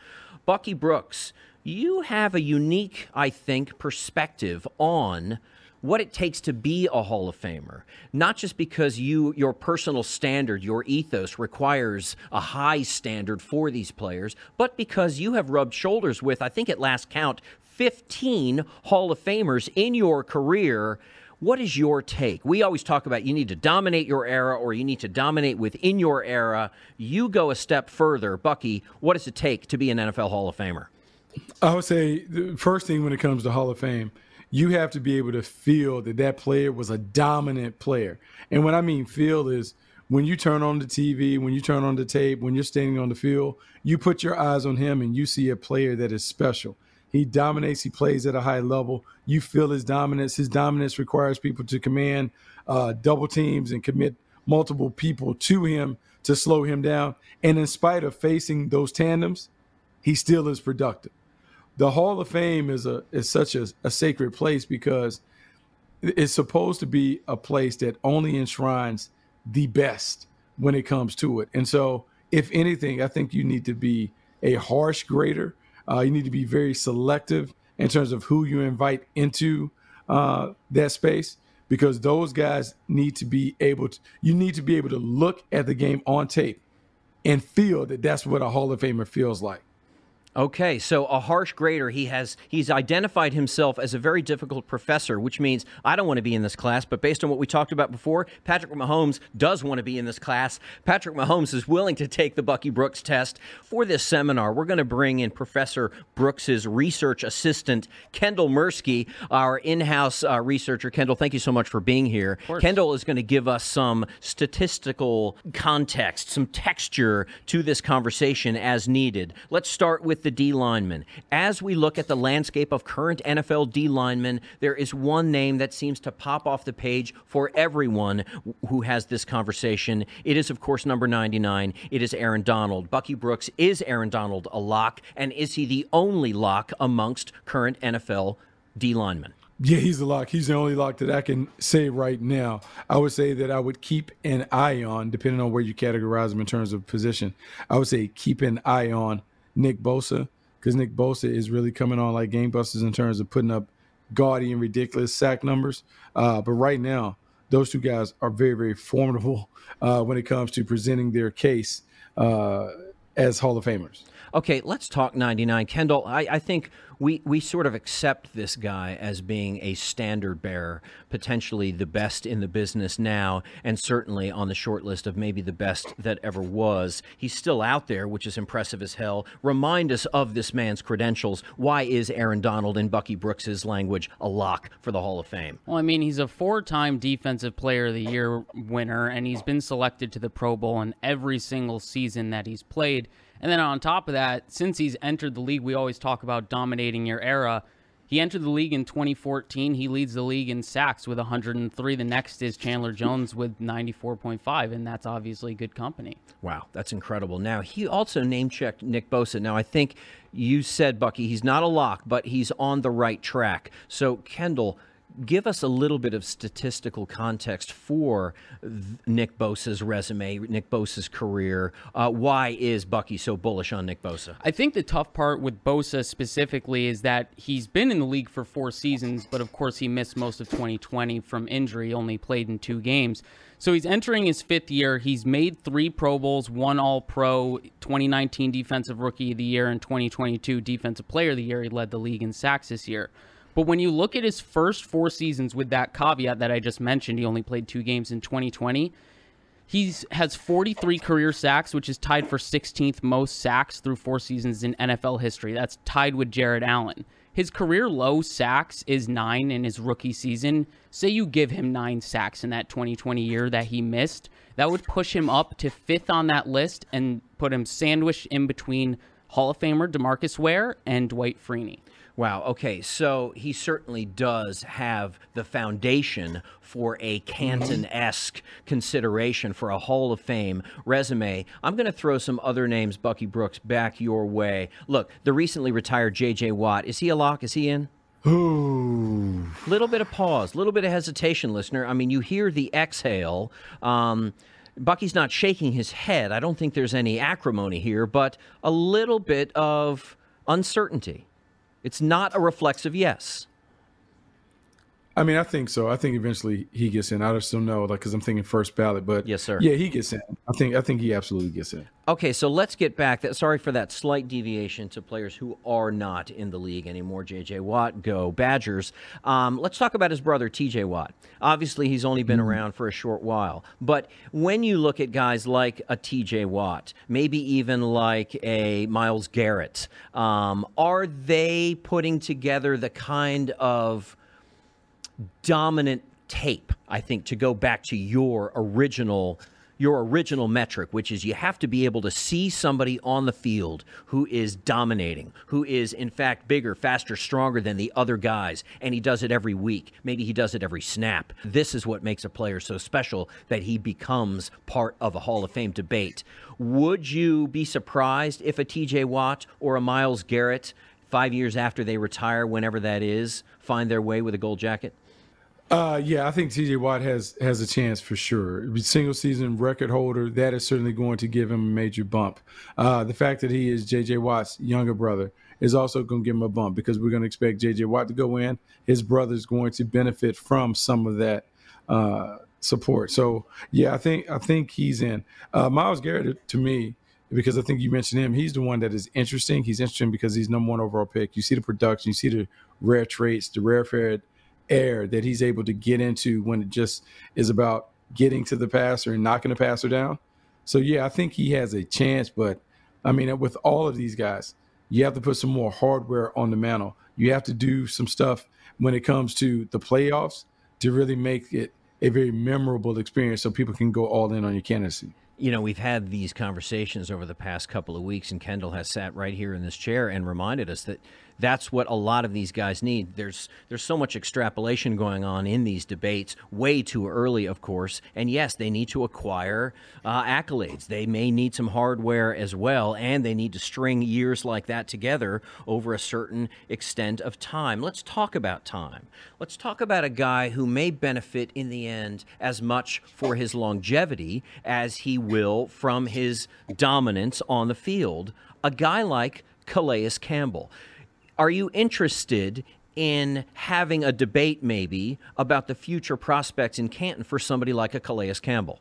Bucky Brooks, you have a unique, I think, perspective on what it takes to be a Hall of Famer. Not just because you your personal standard, your ethos requires a high standard for these players, but because you have rubbed shoulders with, I think at last count, 15 Hall of Famers in your career. What is your take? We always talk about you need to dominate your era or you need to dominate within your era. You go a step further. Bucky, what does it take to be an NFL Hall of Famer? I would say the first thing when it comes to Hall of Fame, you have to be able to feel that that player was a dominant player. And what I mean feel is when you turn on the TV, when you turn on the tape, when you're standing on the field, you put your eyes on him and you see a player that is special. He dominates, he plays at a high level. You feel his dominance. His dominance requires people to command uh, double teams and commit multiple people to him to slow him down. And in spite of facing those tandems, he still is productive. The Hall of Fame is a is such a, a sacred place because it's supposed to be a place that only enshrines the best when it comes to it. And so, if anything, I think you need to be a harsh grader. Uh, you need to be very selective in terms of who you invite into uh, that space because those guys need to be able to. You need to be able to look at the game on tape and feel that that's what a Hall of Famer feels like. Okay, so a harsh grader. He has he's identified himself as a very difficult professor, which means I don't want to be in this class. But based on what we talked about before, Patrick Mahomes does want to be in this class. Patrick Mahomes is willing to take the Bucky Brooks test for this seminar. We're going to bring in Professor Brooks's research assistant, Kendall Mursky, our in-house uh, researcher. Kendall, thank you so much for being here. Kendall is going to give us some statistical context, some texture to this conversation as needed. Let's start with the D linemen. As we look at the landscape of current NFL D linemen, there is one name that seems to pop off the page for everyone who has this conversation. It is, of course, number 99. It is Aaron Donald. Bucky Brooks is Aaron Donald a lock, and is he the only lock amongst current NFL D linemen? Yeah, he's the lock. He's the only lock that I can say right now. I would say that I would keep an eye on, depending on where you categorize him in terms of position. I would say keep an eye on Nick Bosa because Nick Bosa is really coming on like gangbusters in terms of putting up gaudy and ridiculous sack numbers. Uh, but right now, those two guys are very, very formidable uh, when it comes to presenting their case uh, as Hall of Famers. Okay, let's talk 99. Kendall, I, I think we, we sort of accept this guy as being a standard bearer, potentially the best in the business now, and certainly on the short list of maybe the best that ever was. He's still out there, which is impressive as hell. Remind us of this man's credentials. Why is Aaron Donald, in Bucky Brooks's language, a lock for the Hall of Fame? Well, I mean, he's a four time Defensive Player of the Year winner, and he's been selected to the Pro Bowl in every single season that he's played. And then on top of that, since he's entered the league, we always talk about dominating your era. He entered the league in 2014. He leads the league in sacks with 103. The next is Chandler Jones with 94.5, and that's obviously good company. Wow, that's incredible. Now, he also name checked Nick Bosa. Now, I think you said, Bucky, he's not a lock, but he's on the right track. So, Kendall, give us a little bit of statistical context for Nick Bosa's resume, Nick Bosa's career. Uh, why is Bucky so bullish on Nick Bosa? I think the tough part with Bosa specifically is that he's been in the league for four seasons, but of course he missed most of 2020 from injury, only played in two games. So he's entering his fifth year. He's made three Pro Bowls, one All Pro, 2019 Defensive Rookie of the Year, and 2022 Defensive Player of the Year. He led the league in sacks this year. But when you look at his first four seasons with that caveat that I just mentioned, he only played two games in 2020. He has 43 career sacks, which is tied for 16th most sacks through four seasons in NFL history. That's tied with Jared Allen. His career low sacks is nine in his rookie season. Say you give him nine sacks in that 2020 year that he missed, that would push him up to fifth on that list and put him sandwiched in between Hall of Famer Demarcus Ware and Dwight Freeney. Wow. Okay. So he certainly does have the foundation for a Canton esque consideration for a Hall of Fame resume. I'm going to throw some other names, Bucky Brooks, back your way. Look, the recently retired J.J. Watt. Is he a lock? Is he in? Ooh. Little bit of pause, little bit of hesitation, listener. I mean, you hear the exhale. Um, Bucky's not shaking his head. I don't think there's any acrimony here, but a little bit of uncertainty. It's not a reflexive yes. I mean, I think so. I think eventually he gets in. I just don't know, like, because I'm thinking first ballot, but yes, sir. Yeah, he gets in. I think. I think he absolutely gets in. Okay, so let's get back. That sorry for that slight deviation to players who are not in the league anymore. J.J. Watt, go Badgers. Um, let's talk about his brother T.J. Watt. Obviously, he's only been mm-hmm. around for a short while, but when you look at guys like a T.J. Watt, maybe even like a Myles Garrett, um, are they putting together the kind of dominant tape, I think, to go back to your original your original metric, which is you have to be able to see somebody on the field who is dominating, who is in fact bigger, faster, stronger than the other guys, and he does it every week. Maybe he does it every snap. This is what makes a player so special that he becomes part of a Hall of Fame debate. Would you be surprised if a TJ Watt or a Myles Garrett five years after they retire, whenever that is, find their way with a gold jacket? Uh, yeah, I think T.J. Watt has has a chance for sure. Single season record holder, that is certainly going to give him a major bump. Uh, the fact that he is J.J. Watt's younger brother is also going to give him a bump because we're going to expect J.J. Watt to go in. His brother's going to benefit from some of that uh, support. So yeah, I think I think he's in. Uh, Myles Garrett to me because I think you mentioned him. He's the one that is interesting. He's interesting because he's number one overall pick. You see the production, you see the rare traits, the rarefied air that he's able to get into when it just is about getting to the passer and knocking the passer down. So yeah, I think he has a chance, but I mean, with all of these guys, you have to put some more hardware on the mantle. You have to do some stuff when it comes to the playoffs to really make it a very memorable experience so people can go all in on your candidacy you know, we've had these conversations over the past couple of weeks, and Kendall has sat right here in this chair and reminded us that that's what a lot of these guys need. There's there's so much extrapolation going on in these debates, way too early, of course. And yes, they need to acquire uh, accolades. They may need some hardware as well, and they need to string years like that together over a certain extent of time. Let's talk about time. Let's talk about a guy who may benefit in the end as much for his longevity as he will from his dominance on the field. A guy like Calais Campbell. Are you interested in having a debate maybe about the future prospects in Canton for somebody like a Calais Campbell?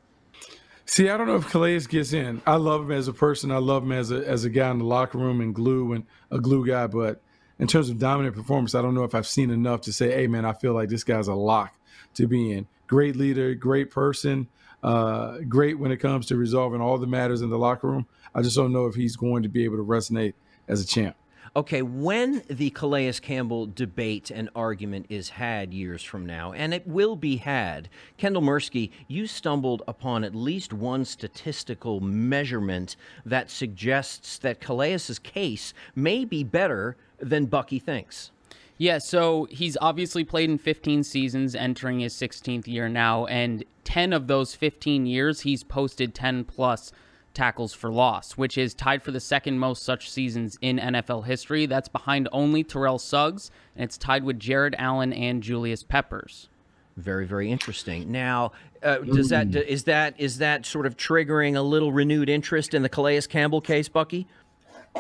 See, I don't know if Calais gets in. I love him as a person. I love him as a as a guy in the locker room and glue and a glue guy. But in terms of dominant performance, I don't know if I've seen enough to say, "Hey, man, I feel like this guy's a lock to be in." Great leader, great person, uh, great when it comes to resolving all the matters in the locker room. I just don't know if he's going to be able to resonate as a champ. Okay, when the Calais Campbell debate and argument is had years from now, and it will be had, Kendall Mursky, you stumbled upon at least one statistical measurement that suggests that Calais's case may be better than Bucky thinks. Yeah, so he's obviously played in 15 seasons, entering his 16th year now, and 10 of those 15 years he's posted 10 plus tackles for loss, which is tied for the second most such seasons in NFL history. That's behind only Terrell Suggs, and it's tied with Jared Allen and Julius Peppers. Very, very interesting. Now, uh, does that is that is that sort of triggering a little renewed interest in the Calais Campbell case, Bucky?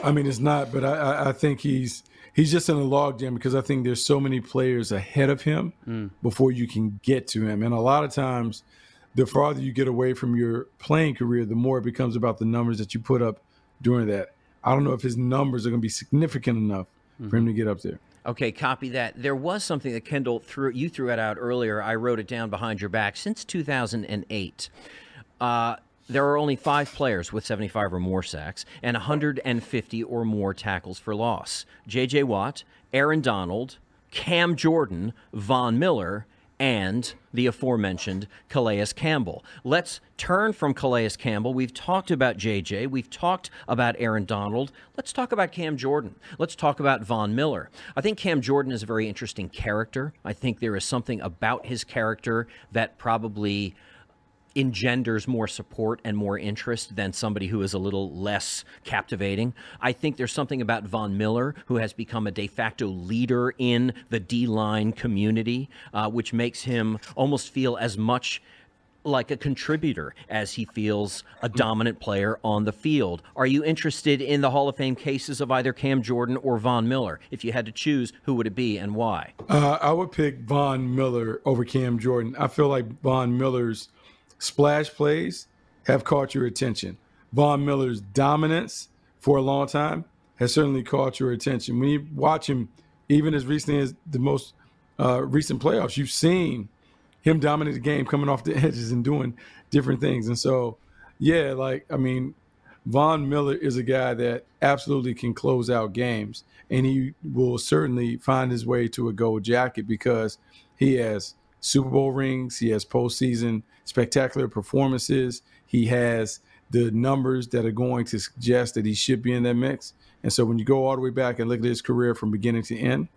I mean, it's not, but I, I think he's he's just in a logjam because I think there's so many players ahead of him mm. before you can get to him, and a lot of times the farther you get away from your playing career, the more it becomes about the numbers that you put up during that. I don't know if his numbers are going to be significant enough mm-hmm. for him to get up there. Okay, copy that. There was something that Kendall threw you threw it out earlier. I wrote it down behind your back. Since 2008, uh, there are only five players with 75 or more sacks and 150 or more tackles for loss. J.J. Watt, Aaron Donald, Cam Jordan, Von Miller, and the aforementioned Calais Campbell. Let's turn from Calais Campbell. We've talked about JJ. We've talked about Aaron Donald. Let's talk about Cam Jordan. Let's talk about Von Miller. I think Cam Jordan is a very interesting character. I think there is something about his character that probably engenders more support and more interest than somebody who is a little less captivating. I think there's something about Von Miller, who has become a de facto leader in the D line community, uh, which makes him almost feel as much like a contributor as he feels a dominant player on the field. Are you interested in the Hall of Fame cases of either Cam Jordan or Von Miller? If you had to choose, who would it be and why? Uh, I would pick Von Miller over Cam Jordan. I feel like Von Miller's splash plays have caught your attention. Von Miller's dominance for a long time has certainly caught your attention. When you watch him, even as recently as the most uh, recent playoffs, you've seen him dominate the game, coming off the edges and doing different things. And so, yeah, like I mean, Von Miller is a guy that absolutely can close out games, and he will certainly find his way to a gold jacket because he has Super Bowl rings, he has postseason spectacular performances. He has the numbers that are going to suggest that he should be in that mix. And so when you go all the way back and look at his career from beginning to end,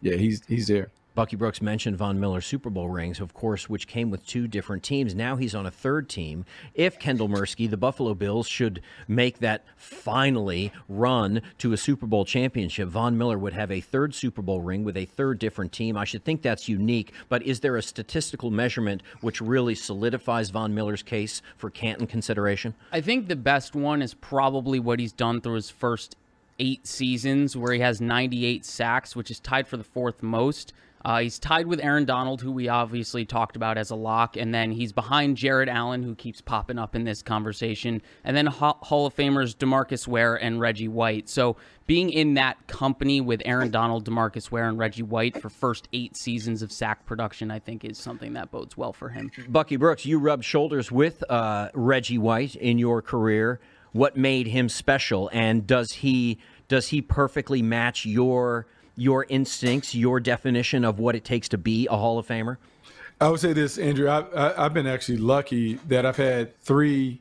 yeah, he's he's there. Bucky Brooks mentioned Von Miller's Super Bowl rings, of course, which came with two different teams. Now he's on a third team. If Kendall Mursky, the Buffalo Bills, should make that finally run to a Super Bowl championship, Von Miller would have a third Super Bowl ring with a third different team. I should think that's unique, but is there a statistical measurement which really solidifies Von Miller's case for Canton consideration? I think the best one is probably what he's done through his first eight seasons, where he has 98 sacks, which is tied for the fourth most. Uh, he's tied with Aaron Donald, who we obviously talked about as a lock, and then he's behind Jared Allen, who keeps popping up in this conversation, and then Hall of Famers Demarcus Ware and Reggie White. So being in that company with Aaron Donald, Demarcus Ware, and Reggie White for first eight seasons of sack production, I think is something that bodes well for him. Bucky Brooks, you rubbed shoulders with uh, Reggie White in your career. What made him special, and does he does he perfectly match your your instincts, your definition of what it takes to be a Hall of Famer? I would say this, Andrew. I, have been actually lucky that I've had three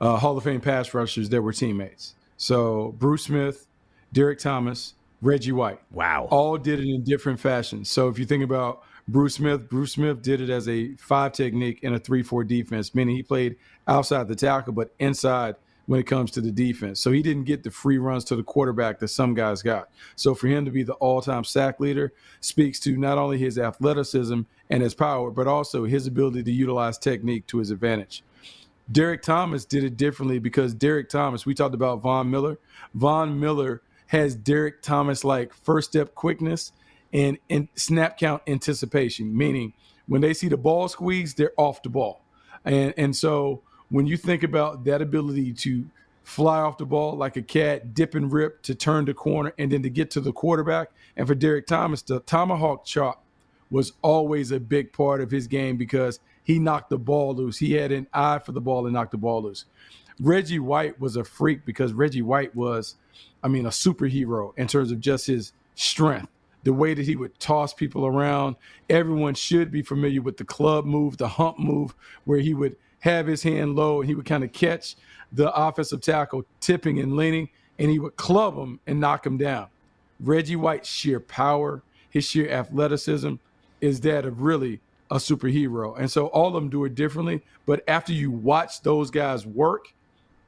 uh, Hall of Fame pass rushers that were teammates. So Bruce Smith, Derrick Thomas, Reggie White. Wow. All did it in different fashions. So if you think about Bruce Smith, Bruce Smith did it as a five technique in a three four defense, meaning he played outside the tackle but inside when it comes to the defense. So he didn't get the free runs to the quarterback that some guys got. So for him to be the all-time sack leader speaks to not only his athleticism and his power, but also his ability to utilize technique to his advantage. Derrick Thomas did it differently because Derrick Thomas, we talked about Von Miller. Von Miller has Derrick Thomas like first step quickness and, and snap count anticipation, meaning when they see the ball squeeze, they're off the ball. And and so when you think about that ability to fly off the ball like a cat, dip and rip to turn the corner, and then to get to the quarterback. And for Derrick Thomas, the tomahawk chop was always a big part of his game because he knocked the ball loose. He had an eye for the ball and knocked the ball loose. Reggie White was a freak because Reggie White was, I mean, a superhero in terms of just his strength, the way that he would toss people around. Everyone should be familiar with the club move, the hump move, where he would have his hand low and he would kind of catch the offensive tackle tipping and leaning and he would club him and knock him down. Reggie White's sheer power, his sheer athleticism is that of really a superhero. And so all of them do it differently. But after you watch those guys work,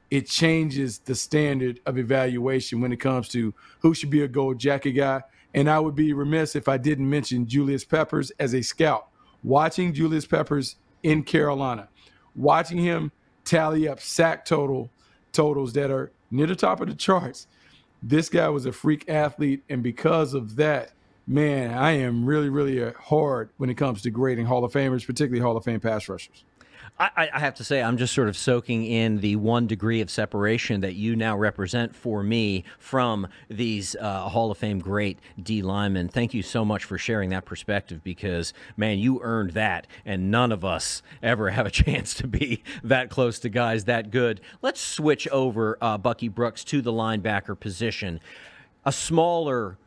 it changes the standard of evaluation when it comes to who should be a gold jacket guy. And I would be remiss if I didn't mention Julius Peppers as a scout. Watching Julius Peppers in Carolina, watching him tally up sack total totals that are near the top of the charts. This guy was a freak athlete, and because of that, man, I am really, really hard when it comes to grading Hall of Famers, particularly Hall of Fame pass rushers. I, I, have to say, I'm just sort of soaking in the one degree of separation that you now represent for me from these uh, Hall of Fame great D linemen. Thank you so much for sharing that perspective because, man, you earned that, and none of us ever have a chance to be that close to guys that good. Let's switch over, uh, Bucky Brooks, to the linebacker position. A smaller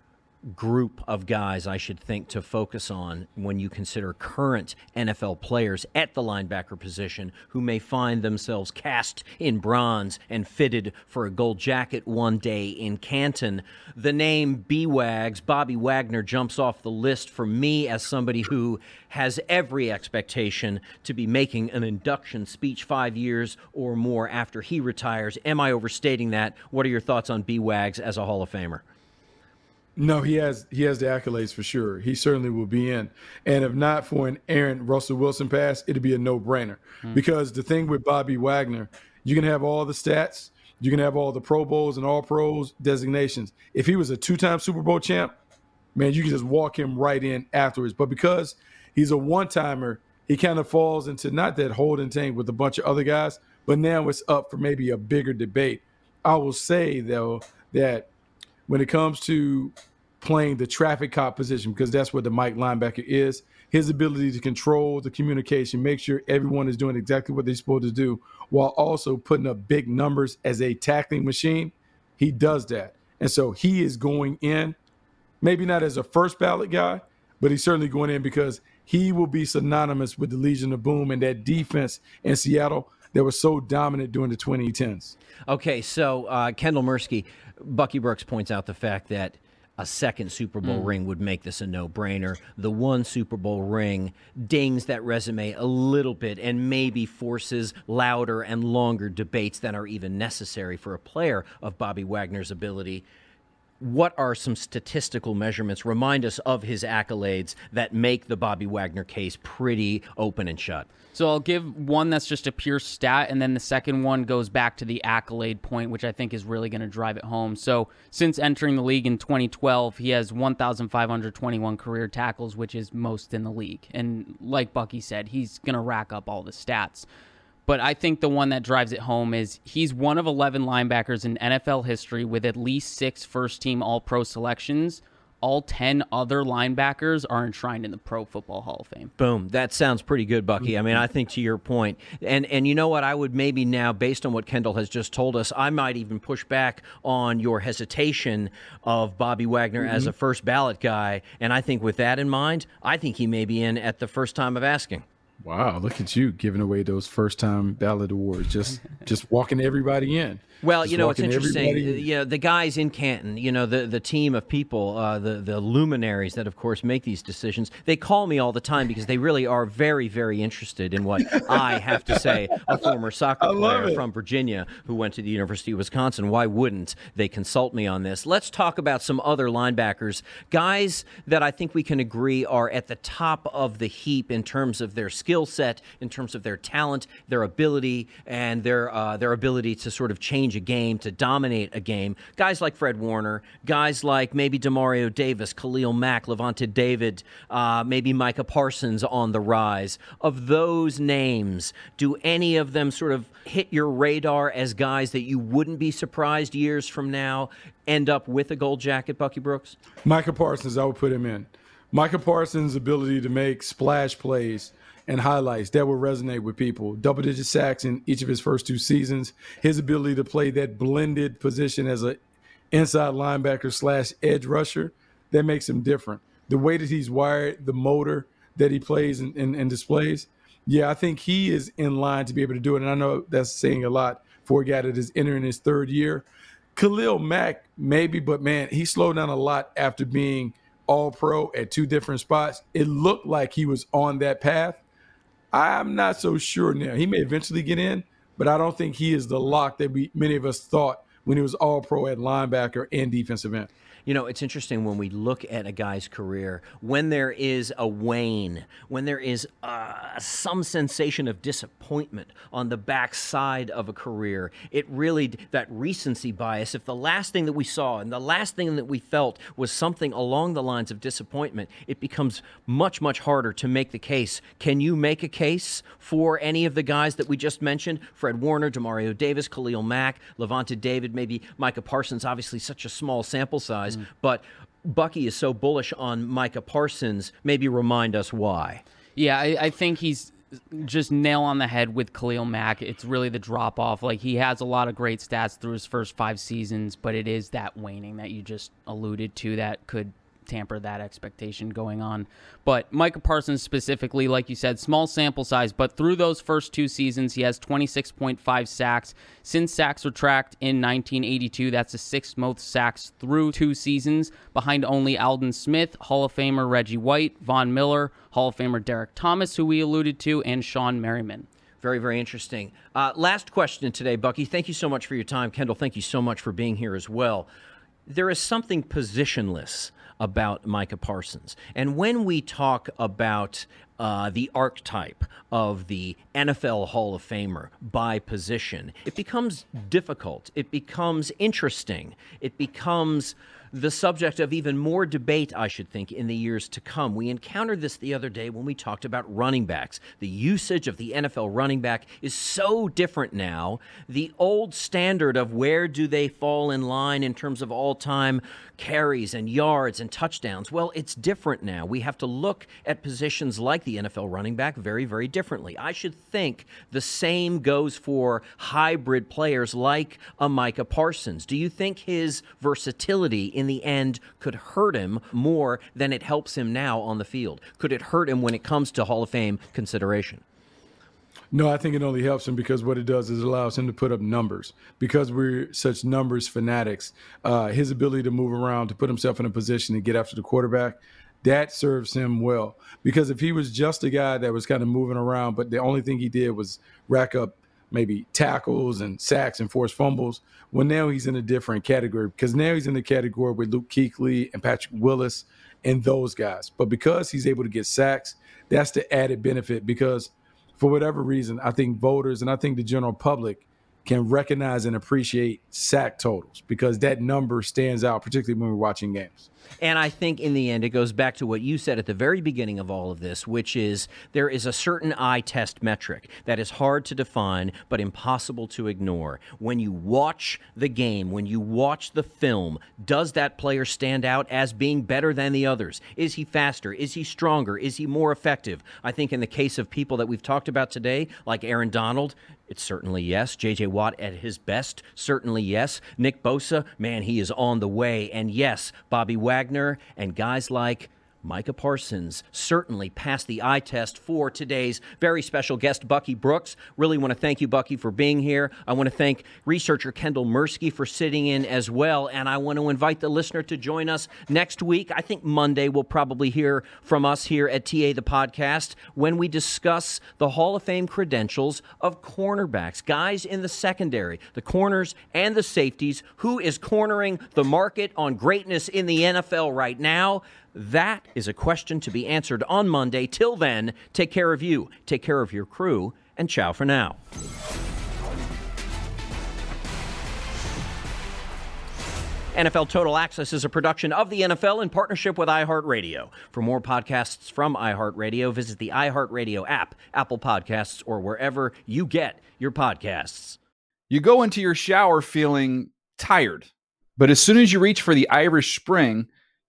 group of guys I should think to focus on when you consider current NFL players at the linebacker position who may find themselves cast in bronze and fitted for a gold jacket one day in Canton. The name B Wags, Bobby Wagner, jumps off the list for me as somebody who has every expectation to be making an induction speech five years or more after he retires. Am I overstating that? What are your thoughts on B Wags as a Hall of Famer? No, he has he has the accolades for sure. He certainly will be in. And if not for an Aaron Russell Wilson pass, it'd be a no brainer. Hmm. Because the thing with Bobby Wagner, you can have all the stats, you can have all the Pro Bowls and all pros designations. If he was a two time Super Bowl champ, man, you can just walk him right in afterwards. But because he's a one timer, he kind of falls into not that holding tank with a bunch of other guys, but now it's up for maybe a bigger debate. I will say though that when it comes to playing the traffic cop position, because that's what the Mike linebacker is, his ability to control the communication, make sure everyone is doing exactly what they're supposed to do, while also putting up big numbers as a tackling machine, he does that. And so he is going in, maybe not as a first ballot guy, but he's certainly going in because he will be synonymous with the Legion of Boom and that defense in Seattle that was so dominant during the 2010s. Okay, so uh, Kendall Mursky, Bucky Brooks points out the fact that a second Super Bowl mm. ring would make this a no brainer. The one Super Bowl ring dings that resume a little bit and maybe forces louder and longer debates than are even necessary for a player of Bobby Wagner's ability what are some statistical measurements? Remind us of his accolades that make the Bobby Wagner case pretty open and shut. So I'll give one that's just a pure stat, and then the second one goes back to the accolade point, which I think is really going to drive it home. So since entering the league in 2012, he has 1,521 career tackles, which is most in the league. And like Bucky said, he's going to rack up all the stats. But I think the one that drives it home is he's one of 11 linebackers in NFL history with at least six first team All Pro selections. All 10 other linebackers are enshrined in the Pro Football Hall of Fame. Boom. That sounds pretty good, Bucky. I mean, I think to your point, and and you know what? I would maybe now, based on what Kendall has just told us, I might even push back on your hesitation of Bobby Wagner mm-hmm. as a first ballot guy. And I think with that in mind, I think he may be in at the first time of asking. Wow, look at you giving away those first time ballot awards. Just just walking everybody in. Well, you know, it's interesting. You know, the guys in Canton, you know, the, the team of people, uh, the, the luminaries that, of course, make these decisions, they call me all the time because they really are very, very interested in what I have to say. A former soccer player it. from Virginia who went to the University of Wisconsin. Why wouldn't they consult me on this? Let's talk about some other linebackers, guys that I think we can agree are at the top of the heap in terms of their skill set, in terms of their talent, their ability, and their, uh, their ability to sort of change change a game, to dominate a game. Guys like Fred Warner, guys like maybe Demario Davis, Khalil Mack, Lavonte David, uh, maybe Micah Parsons on the rise. Of those names, do any of them sort of hit your radar as guys that you wouldn't be surprised years from now end up with a gold jacket, Bucky Brooks? Micah Parsons, I would put him in. Micah Parsons' ability to make splash plays and highlights that will resonate with people. Double digit sacks in each of his first two seasons. His ability to play that blended position as an inside linebacker slash edge rusher that makes him different. The way that he's wired, the motor that he plays and, and, and displays. Yeah, I think he is in line to be able to do it. And I know that's saying a lot for a guy that is entering his third year. Khalil Mack, maybe, but man, he slowed down a lot after being all pro at two different spots. It looked like he was on that path. I'm not so sure now. He may eventually get in, but I don't think he is the lock that we many of us thought when he was all pro at linebacker and defensive end. You know, it's interesting when we look at a guy's career, when there is a wane, when there is uh, some sensation of disappointment on the backside of a career, it really, that recency bias, if the last thing that we saw and the last thing that we felt was something along the lines of disappointment, it becomes much, much harder to make the case. Can you make a case for any of the guys that we just mentioned? Fred Warner, Demario Davis, Khalil Mack, Lavonte David, maybe Micah Parsons, obviously such a small sample size Mm. But Bucky is so bullish on Micah Parsons. Maybe remind us why. Yeah, I, I think he's just nail on the head with Khalil Mack. It's really the drop off. Like he has a lot of great stats through his first five seasons, but it is that waning that you just alluded to that could tamper that expectation going on. But Micah Parsons specifically, like you said, small sample size, but through those first two seasons, he has 26.5 sacks. Since sacks were tracked in 1982, that's the sixth most sacks through two seasons, behind only Aldon Smith, Hall of Famer Reggie White, Von Miller, Hall of Famer Derrick Thomas, who we alluded to, and Shawne Merriman. Very, very interesting. Uh, last question today, Bucky. Thank you so much for your time. Kendall, thank you so much for being here as well. There is something positionless about Micah Parsons. And when we talk about uh, the archetype of the NFL Hall of Famer by position, it becomes difficult. It becomes interesting. It becomes the subject of even more debate, I should think, in the years to come. We encountered this the other day when we talked about running backs. The usage of the NFL running back is so different now. The old standard of where do they fall in line in terms of all time carries and yards and touchdowns. Well, it's different now. We have to look at positions like the NFL running back very, very differently. I should think the same goes for hybrid players like a Micah Parsons. Do you think his versatility in the end could hurt him more than it helps him now on the field? Could it hurt him when it comes to Hall of Fame consideration? No, I think it only helps him because what it does is it allows him to put up numbers. Because we're such numbers fanatics, uh, his ability to move around, to put himself in a position to get after the quarterback, that serves him well. Because if he was just a guy that was kind of moving around, but the only thing he did was rack up maybe tackles and sacks and forced fumbles, well, now he's in a different category because now he's in the category with Luke Kuechly and Patrick Willis and those guys. But because he's able to get sacks, that's the added benefit because – for whatever reason, I think voters and I think the general public can recognize and appreciate sack totals because that number stands out, particularly when we're watching games. And I think in the end, it goes back to what you said at the very beginning of all of this, which is there is a certain eye test metric that is hard to define but impossible to ignore. When you watch the game, when you watch the film, does that player stand out as being better than the others? Is he faster? Is he stronger? Is he more effective? I think in the case of people that we've talked about today, like Aaron Donald, it's certainly yes. J.J. Watt at his best, certainly yes. Nick Bosa, man, he is on the way. And yes, Bobby Wagner and guys like Micah Parsons certainly passed the eye test for today's very special guest, Bucky Brooks. Really want to thank you, Bucky, for being here. I want to thank researcher Kendall Mursky for sitting in as well. And I want to invite the listener to join us next week. I think Monday we'll probably hear from us here at TA the podcast when we discuss the Hall of Fame credentials of cornerbacks, guys in the secondary, the corners and the safeties. Who is cornering the market on greatness in the NFL right now? That is a question to be answered on Monday. Till then, take care of you, take care of your crew, and ciao for now. NFL Total Access is a production of the NFL in partnership with iHeartRadio. For more podcasts from iHeartRadio, visit the iHeartRadio app, Apple Podcasts, or wherever you get your podcasts. You go into your shower feeling tired, but as soon as you reach for the Irish Spring,